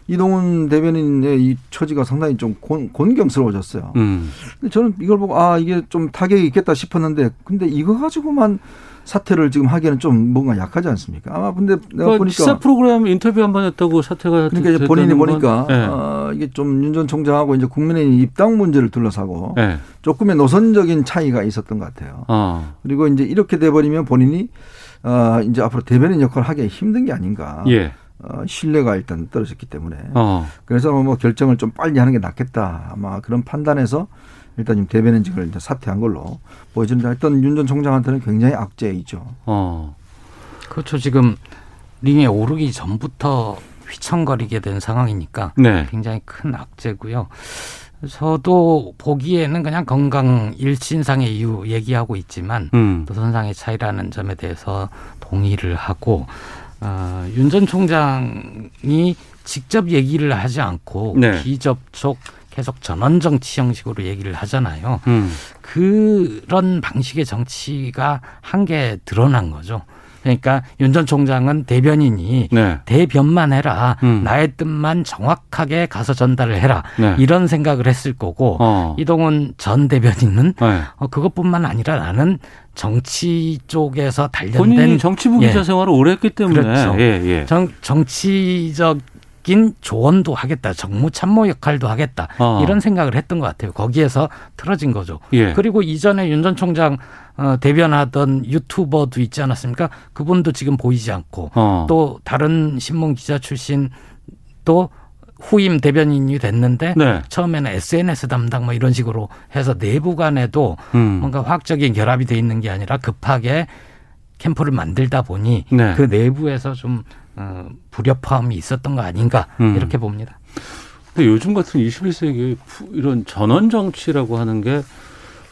Speaker 10: 이동훈 대변인의 이 처지가 상당히 좀 곤, 곤경스러워졌어요.
Speaker 3: 음.
Speaker 10: 근데 저는 이걸 보고 아 이게 좀 타격이 있겠다 싶었는데 근데 이거 가지고만 사퇴를 지금 하기에는 좀 뭔가 약하지 않습니까? 아마 근데 내가
Speaker 3: 그러니까
Speaker 10: 보니까
Speaker 3: 시사 프로그램 인터뷰 한 번 했다고 사퇴가
Speaker 10: 그러니까 이제 본인이 보니까
Speaker 3: 예.
Speaker 10: 어, 이게 좀 윤 전 총장하고 이제 국민의힘 입당 문제를 둘러싸고
Speaker 3: 예.
Speaker 10: 조금의 노선적인 차이가 있었던 것 같아요.
Speaker 3: 어.
Speaker 10: 그리고 이제 이렇게 돼버리면 본인이 어, 이제 앞으로 대변인 역할을 하기 힘든 게 아닌가.
Speaker 3: 예.
Speaker 10: 어, 신뢰가 일단 떨어졌기 때문에.
Speaker 3: 어.
Speaker 10: 그래서 뭐 결정을 좀 빨리 하는 게 낫겠다. 아마 그런 판단에서 일단 지금 대변인직을 이제 사퇴한 걸로 보여집니다. 일단 윤 전 총장한테는 굉장히 악재이죠.
Speaker 3: 어.
Speaker 11: 그렇죠. 지금 링에 오르기 전부터 휘청거리게 된 상황이니까
Speaker 3: 네.
Speaker 11: 굉장히 큰 악재고요. 저도 보기에는 그냥 건강 일신상의 이유 얘기하고 있지만
Speaker 3: 음.
Speaker 11: 노선상의 차이라는 점에 대해서 동의를 하고 어, 윤 전 총장이 직접 얘기를 하지 않고
Speaker 3: 네.
Speaker 11: 비접촉 계속 전원 정치 형식으로 얘기를 하잖아요.
Speaker 3: 음.
Speaker 11: 그런 방식의 정치가 한계 드러난 거죠. 그러니까 윤 전 총장은 대변인이
Speaker 3: 네.
Speaker 11: 대변만 해라.
Speaker 3: 음.
Speaker 11: 나의 뜻만 정확하게 가서 전달을 해라.
Speaker 3: 네.
Speaker 11: 이런 생각을 했을 거고
Speaker 3: 어.
Speaker 11: 이동훈 전 대변인은
Speaker 3: 네.
Speaker 11: 어, 그것뿐만 아니라 나는 정치 쪽에서 단련된
Speaker 3: 본인이 정치부 기자
Speaker 11: 예.
Speaker 3: 생활을 오래 했기 때문에
Speaker 11: 그렇죠.
Speaker 3: 예, 예.
Speaker 11: 정, 정치적 인 조언도 하겠다. 정무 참모 역할도 하겠다.
Speaker 3: 어.
Speaker 11: 이런 생각을 했던 것 같아요. 거기에서 틀어진 거죠.
Speaker 3: 예.
Speaker 11: 그리고 이전에 윤 전 총장 어, 대변하던 유튜버도 있지 않았습니까? 그분도 지금 보이지 않고
Speaker 3: 어.
Speaker 11: 또 다른 신문 기자 출신 또 후임 대변인이 됐는데
Speaker 3: 네.
Speaker 11: 처음에는 SNS 담당 뭐 이런 식으로 해서 내부 간에도
Speaker 3: 음.
Speaker 11: 뭔가 화학적인 결합이 돼 있는 게 아니라 급하게 캠프를 만들다 보니
Speaker 3: 네.
Speaker 11: 그 내부에서 좀 어, 불협화음이 있었던 거 아닌가
Speaker 3: 음.
Speaker 11: 이렇게 봅니다.
Speaker 3: 근데 요즘 같은 21세기에 이런 전원 정치라고 하는 게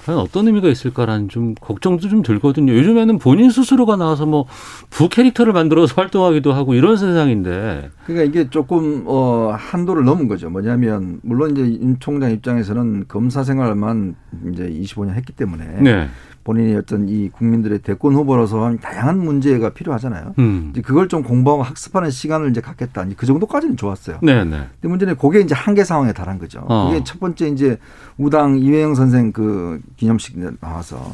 Speaker 3: 과연 어떤 의미가 있을까라는 좀 걱정도 좀 들거든요. 요즘에는 본인 스스로가 나와서 뭐 부 캐릭터를 만들어서 활동하기도 하고 이런 세상인데.
Speaker 10: 그러니까 이게 조금 어 한도를 넘은 거죠. 뭐냐면 물론 이제 윤 총장 입장에서는 검사 생활만 이제 25년 했기 때문에
Speaker 3: 네.
Speaker 10: 본인이 어떤 이 국민들의 대권 후보로서 다양한 문제가 필요하잖아요.
Speaker 3: 음.
Speaker 10: 이제 그걸 좀 공부하고 학습하는 시간을 이제 갖겠다. 이제 그 정도까지는 좋았어요.
Speaker 3: 네, 네.
Speaker 10: 근데 문제는 그게 이제 한계 상황에 달한 거죠.
Speaker 3: 어.
Speaker 10: 그게 첫 번째 이제 우당 이회영 선생 그 기념식 나와서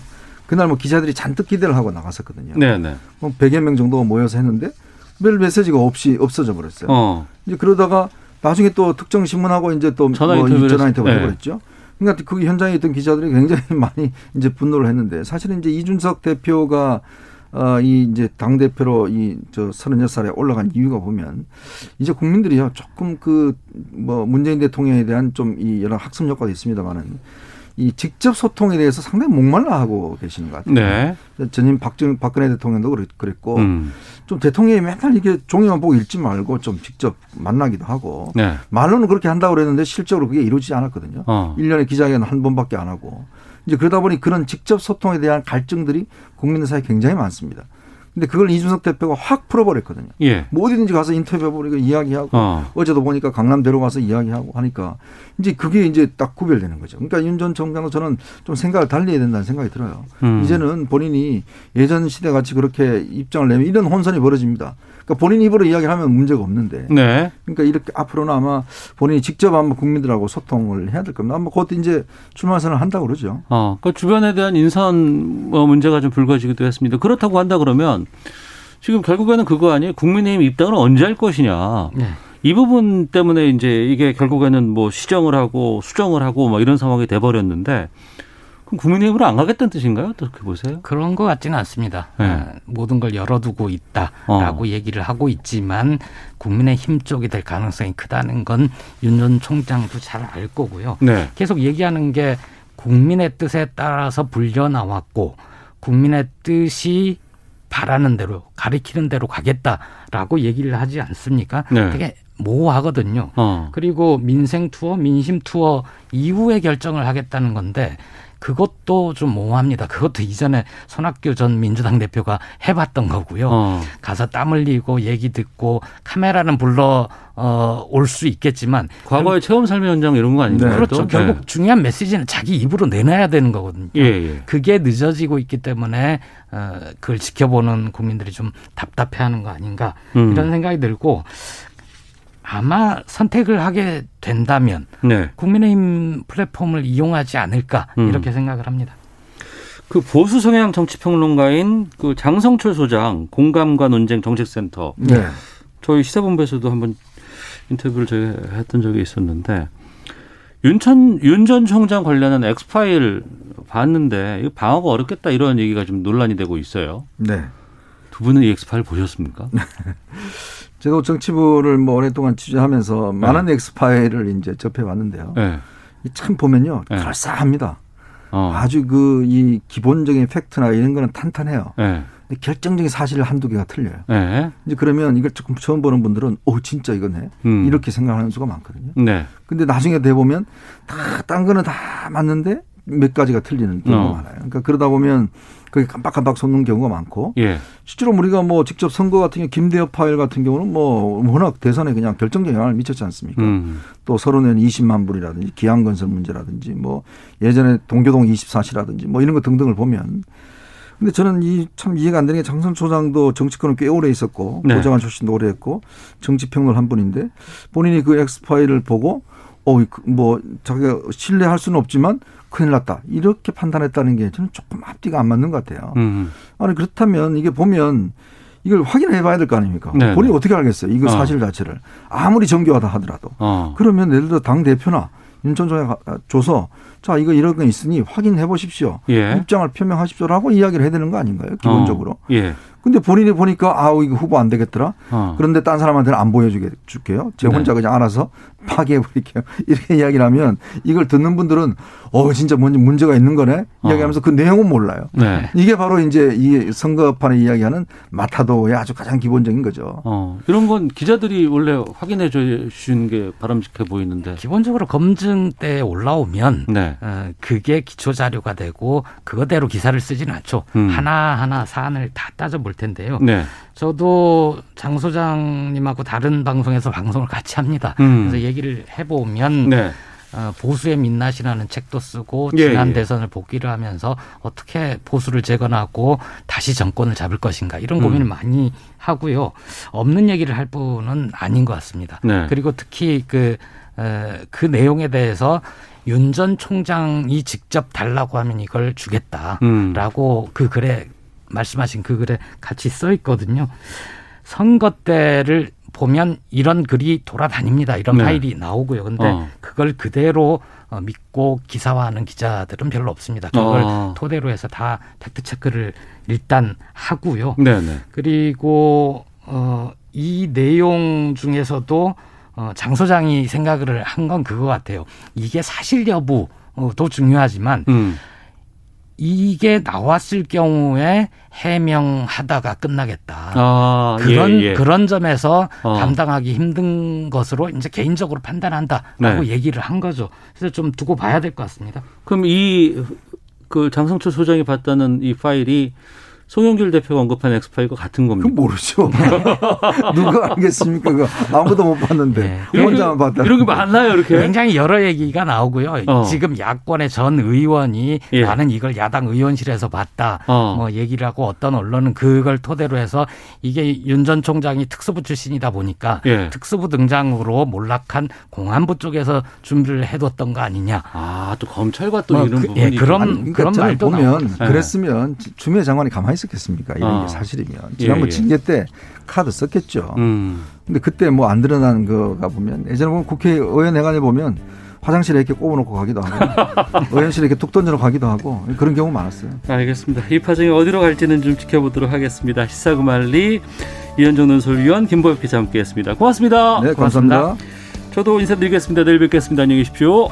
Speaker 10: 그날 뭐 기자들이 잔뜩 기대를 하고 나갔었거든요.
Speaker 3: 네, 네.
Speaker 10: 뭐 100여 명 정도가 모여서 했는데 별 메시지가 없이 없어져 버렸어요.
Speaker 3: 어.
Speaker 10: 이제 그러다가 나중에 또 특정 신문하고 이제 또
Speaker 3: 전화
Speaker 10: 뭐
Speaker 3: 인터뷰를
Speaker 10: 전화 인터뷰
Speaker 3: 했-
Speaker 10: 해버렸죠. 그러니까 그 현장에 있던 기자들이 굉장히 많이 이제 분노를 했는데 사실은 이제 이준석 대표가 어, 이 이제 당 대표로 이저 36살에 올라간 이유가 보면 이제 국민들이요 조금 그 뭐 문재인 대통령에 대한 좀 이 여러 학습 효과도 있습니다만은 이 직접 소통에 대해서 상당히 목말라 하고 계시는 것 같아요.
Speaker 3: 네.
Speaker 10: 전임 박정 박근혜 대통령도 그랬- 그랬고
Speaker 3: 음.
Speaker 10: 좀 대통령이 맨날 이게 종이만 보고 읽지 말고 좀 직접 만나기도 하고
Speaker 3: 네.
Speaker 10: 말로는 그렇게 한다고 그랬는데 실적으로 그게 이루어지지 않았거든요.
Speaker 3: 어.
Speaker 10: 일 1년에 기자회견 한 번밖에 안 하고. 이제 그러다 보니 그런 직접 소통에 대한 갈증들이 국민들 사이에 굉장히 많습니다. 근데 그걸 이준석 대표가 확 풀어버렸거든요.
Speaker 3: 예.
Speaker 10: 뭐 어디든지 가서 인터뷰해버리고 이야기하고
Speaker 3: 어.
Speaker 10: 어. 제도 보니까 강남 데려가서 이야기하고 하니까 이제 그게 이제 딱 구별되는 거죠. 그러니까 윤 전 총장도 저는 좀 생각을 달리 해야 된다는 생각이 들어요.
Speaker 3: 음.
Speaker 10: 이제는 본인이 예전 시대 같이 그렇게 입장을 내면 이런 혼선이 벌어집니다. 그러니까 본인 입으로 이야기를 하면 문제가 없는데.
Speaker 3: 네.
Speaker 10: 그러니까 이렇게 앞으로는 아마 본인이 직접 한번 국민들하고 소통을 해야 될 겁니다. 아마 곧 이제 출마 선언을 한다고 그러죠.
Speaker 3: 어, 그 주변에 대한 인선 어, 문제가 좀 불거지기도 했습니다. 그렇다고 한다 그러면 지금 결국에는 그거 아니에요? 국민의힘 입당을 언제 할 것이냐.
Speaker 11: 네.
Speaker 3: 이 부분 때문에 이제 이게 결국에는 뭐 시정을 하고 수정을 하고 뭐 이런 상황이 돼버렸는데 그럼 국민의힘으로 안 가겠다는 뜻인가요? 어떻게 보세요?
Speaker 11: 그런 것 같지는 않습니다.
Speaker 3: 네.
Speaker 11: 아, 모든 걸 열어두고 있다라고
Speaker 3: 어.
Speaker 11: 얘기를 하고 있지만 국민의 힘 쪽이 될 가능성이 크다는 건 윤 전 총장도 잘 알 거고요.
Speaker 3: 네.
Speaker 11: 계속 얘기하는 게 국민의 뜻에 따라서 불려 나왔고 국민의 뜻이 바라는 대로 가리키는 대로 가겠다라고 얘기를 하지 않습니까?
Speaker 3: 네.
Speaker 11: 되게 모호하거든요.
Speaker 3: 어.
Speaker 11: 그리고 민생 투어, 민심 투어 이후에 결정을 하겠다는 건데 그것도 좀 모호합니다. 그것도 이전에 손학규 전 민주당 대표가 해봤던 거고요.
Speaker 3: 어.
Speaker 11: 가서 땀 흘리고 얘기 듣고 카메라는 불러 어, 올 수 있겠지만
Speaker 3: 과거의 체험 삶의 현장 이런 거 아닌가요?
Speaker 11: 그렇죠.
Speaker 3: 또?
Speaker 11: 결국
Speaker 3: 네.
Speaker 11: 중요한 메시지는 자기 입으로 내놔야 되는 거거든요.
Speaker 3: 예, 예.
Speaker 11: 그게 늦어지고 있기 때문에 어, 그걸 지켜보는 국민들이 좀 답답해하는 거 아닌가
Speaker 3: 음.
Speaker 11: 이런 생각이 들고 아마 선택을 하게 된다면
Speaker 3: 네.
Speaker 11: 국민의힘 플랫폼을 이용하지 않을까
Speaker 3: 음.
Speaker 11: 이렇게 생각을 합니다.
Speaker 3: 그 보수 성향 정치 평론가인 그 장성철 소장 공감과 논쟁 정책센터.
Speaker 10: 네.
Speaker 3: 저희 시사본부에서도 한번 인터뷰를 저희가 했던 적이 있었는데 윤천 윤전 총장 관련한 엑스파일 봤는데 이거 방어가 어렵겠다 이런 얘기가 좀 논란이 되고 있어요.
Speaker 10: 네.
Speaker 3: 두 분은 이 엑스파일 보셨습니까?
Speaker 10: 제가 정치부를 뭐 오랫동안 취재하면서 많은 엑스파일을 이제 접해봤는데요.
Speaker 3: 네.
Speaker 10: 이참 보면요.
Speaker 3: 네.
Speaker 10: 그럴싸합니다.
Speaker 3: 어.
Speaker 10: 아주 그 이 기본적인 팩트나 이런 거는 탄탄해요.
Speaker 3: 네.
Speaker 10: 근데 결정적인 사실 한두 개가 틀려요.
Speaker 3: 네.
Speaker 10: 이제 그러면 이걸 조금 처음 보는 분들은 오 진짜 이거네
Speaker 3: 음.
Speaker 10: 이렇게 생각하는 수가 많거든요.
Speaker 3: 네.
Speaker 10: 근데 나중에 돼 보면 다 딴 거는 다 맞는데 몇 가지가 틀리는 경우가
Speaker 3: 어.
Speaker 10: 많아요. 그러니까 그러다 보면 그게 깜빡깜빡 솟는 경우가 많고
Speaker 3: 예.
Speaker 10: 실제로 우리가 뭐 직접 선거 같은 경우 김대엽 파일 같은 경우는 뭐 워낙 대선에 그냥 결정적인 영향을 미쳤지 않습니까?
Speaker 3: 음.
Speaker 10: 또 서른엔 20만 불이라든지 기한건설 문제라든지 뭐 예전에 동교동 24시라든지 뭐 이런 거 등등을 보면 근데 저는 이 참 이해가 안 되는 게 장선 소장도 정치권은 꽤 오래 있었고
Speaker 3: 네.
Speaker 10: 보좌관 출신도 오래 했고 정치평론 한 분인데 본인이 그 엑스파일을 보고 어뭐 자기가 신뢰할 수는 없지만 큰일 났다 이렇게 판단했다는 게 저는 조금 앞뒤가 안 맞는 것 같아요.
Speaker 3: 음.
Speaker 10: 아니 그렇다면 이게 보면 이걸 확인해 봐야 될 거 아닙니까?
Speaker 3: 네,
Speaker 10: 본인이
Speaker 3: 네.
Speaker 10: 어떻게 알겠어요? 이거
Speaker 3: 어.
Speaker 10: 사실 자체를 아무리 정교하다 하더라도
Speaker 3: 어.
Speaker 10: 그러면 예를 들어 당 대표나 윤 총장이 줘서 자 이거 이런 거 있으니 확인해 보십시오.
Speaker 3: 예.
Speaker 10: 입장을 표명하십시오라고 이야기를 해야 되는 거 아닌가요? 기본적으로.
Speaker 3: 어. 예.
Speaker 10: 근데 본인이 보니까 아우 이거 후보 안 되겠더라. 어. 그런데 딴 사람한테는 안 보여줄게요. 제 네. 혼자 네. 그냥 알아서 파괴해 버릴게요. 이렇게 이야기를 하면 이걸 듣는 분들은 어 진짜 뭔지 문제가 있는 거네 이야기하면서 어. 그 내용은 몰라요. 네. 이게 바로 이제 이 선거판에 이야기하는 마타도의 아주 가장 기본적인 거죠.
Speaker 3: 어. 이런 건 기자들이 원래 확인해 주시는 게 바람직해 보이는데
Speaker 11: 기본적으로 검증 때 올라오면 네. 어, 그게 기초 자료가 되고 그거대로 기사를 쓰지는 않죠. 음. 하나 하나 사안을 다 따져 볼 텐데요. 네. 저도 장 소장님하고 다른 방송에서 방송을 같이 합니다. 음. 그래서 얘기를 해보면. 네. 어, 보수의 민낯이라는 책도 쓰고 예, 지난 예. 대선을 복귀를 하면서 어떻게 보수를 재건하고 다시 정권을 잡을 것인가 이런 음. 고민을 많이 하고요. 없는 얘기를 할 분은 아닌 것 같습니다. 네. 그리고 특히 그, 어, 그 내용에 대해서 윤 전 총장이 직접 달라고 하면 이걸 주겠다라고 음. 그 글에 말씀하신 그 글에 같이 써 있거든요. 선거 때를 보면 이런 글이 돌아다닙니다. 이런 네. 파일이 나오고요. 근데 어. 그걸 그대로 어, 믿고 기사화하는 기자들은 별로 없습니다. 그걸 어. 토대로 해서 다 팩트 체크를 일단 하고요. 네네. 네. 그리고 어, 이 내용 중에서도 어, 장 소장이 생각을 한 건 그거 같아요. 이게 사실 여부도 중요하지만 음. 이게 나왔을 경우에 해명하다가 끝나겠다. 아, 그런 예, 예. 그런 점에서 어. 감당하기 힘든 것으로 이제 개인적으로 판단한다라고 네. 얘기를 한 거죠. 그래서 좀 두고 봐야 될 것 같습니다.
Speaker 3: 그럼 이 그 장성철 소장이 봤다는 이 파일이 송영길 대표가 언급한 엑스파일과 같은 겁니다.
Speaker 10: 그 모르죠. 누가 알겠습니까? 그 아무도 못 봤는데 네. 혼자만 봤다.
Speaker 3: 이런 게 많나요, 이렇게?
Speaker 11: 굉장히 여러 얘기가 나오고요. 어. 지금 야권의 전 의원이 예. 나는 이걸 야당 의원실에서 봤다. 어. 뭐 얘기를 하고 어떤 언론은 그걸 토대로 해서 이게 윤 전 총장이 특수부 출신이다 보니까 예. 특수부 등장으로 몰락한 공안부 쪽에서 준비를 해뒀던 거 아니냐.
Speaker 3: 아, 또 검찰과 또 뭐 이런 그, 부분이
Speaker 11: 예, 그런 그러니까 그런 말도
Speaker 10: 보면 나오고. 그랬으면 주미애 장관이 가만히 있었겠습니까? 이런 어. 게 사실이면. 지난번 예, 예. 징계 때 카드 썼겠죠. 음. 근데 그때 뭐 안 드러나는 거가 보면 예전에 보면 국회의원회관에 보면 화장실에 이렇게 꼽아놓고 가기도 하고 의원실에 이렇게 툭 던져놓고 가기도 하고 그런 경우 많았어요.
Speaker 3: 알겠습니다. 이 파정이 어디로 갈지는 좀 지켜보도록 하겠습니다. 시사구말리 이현정 논설위원 김보엽 기자 함께했습니다. 고맙습니다.
Speaker 10: 네, 고맙습니다. 고맙습니다.
Speaker 3: 저도 인사드리겠습니다. 내일 뵙겠습니다. 안녕히 계십시오.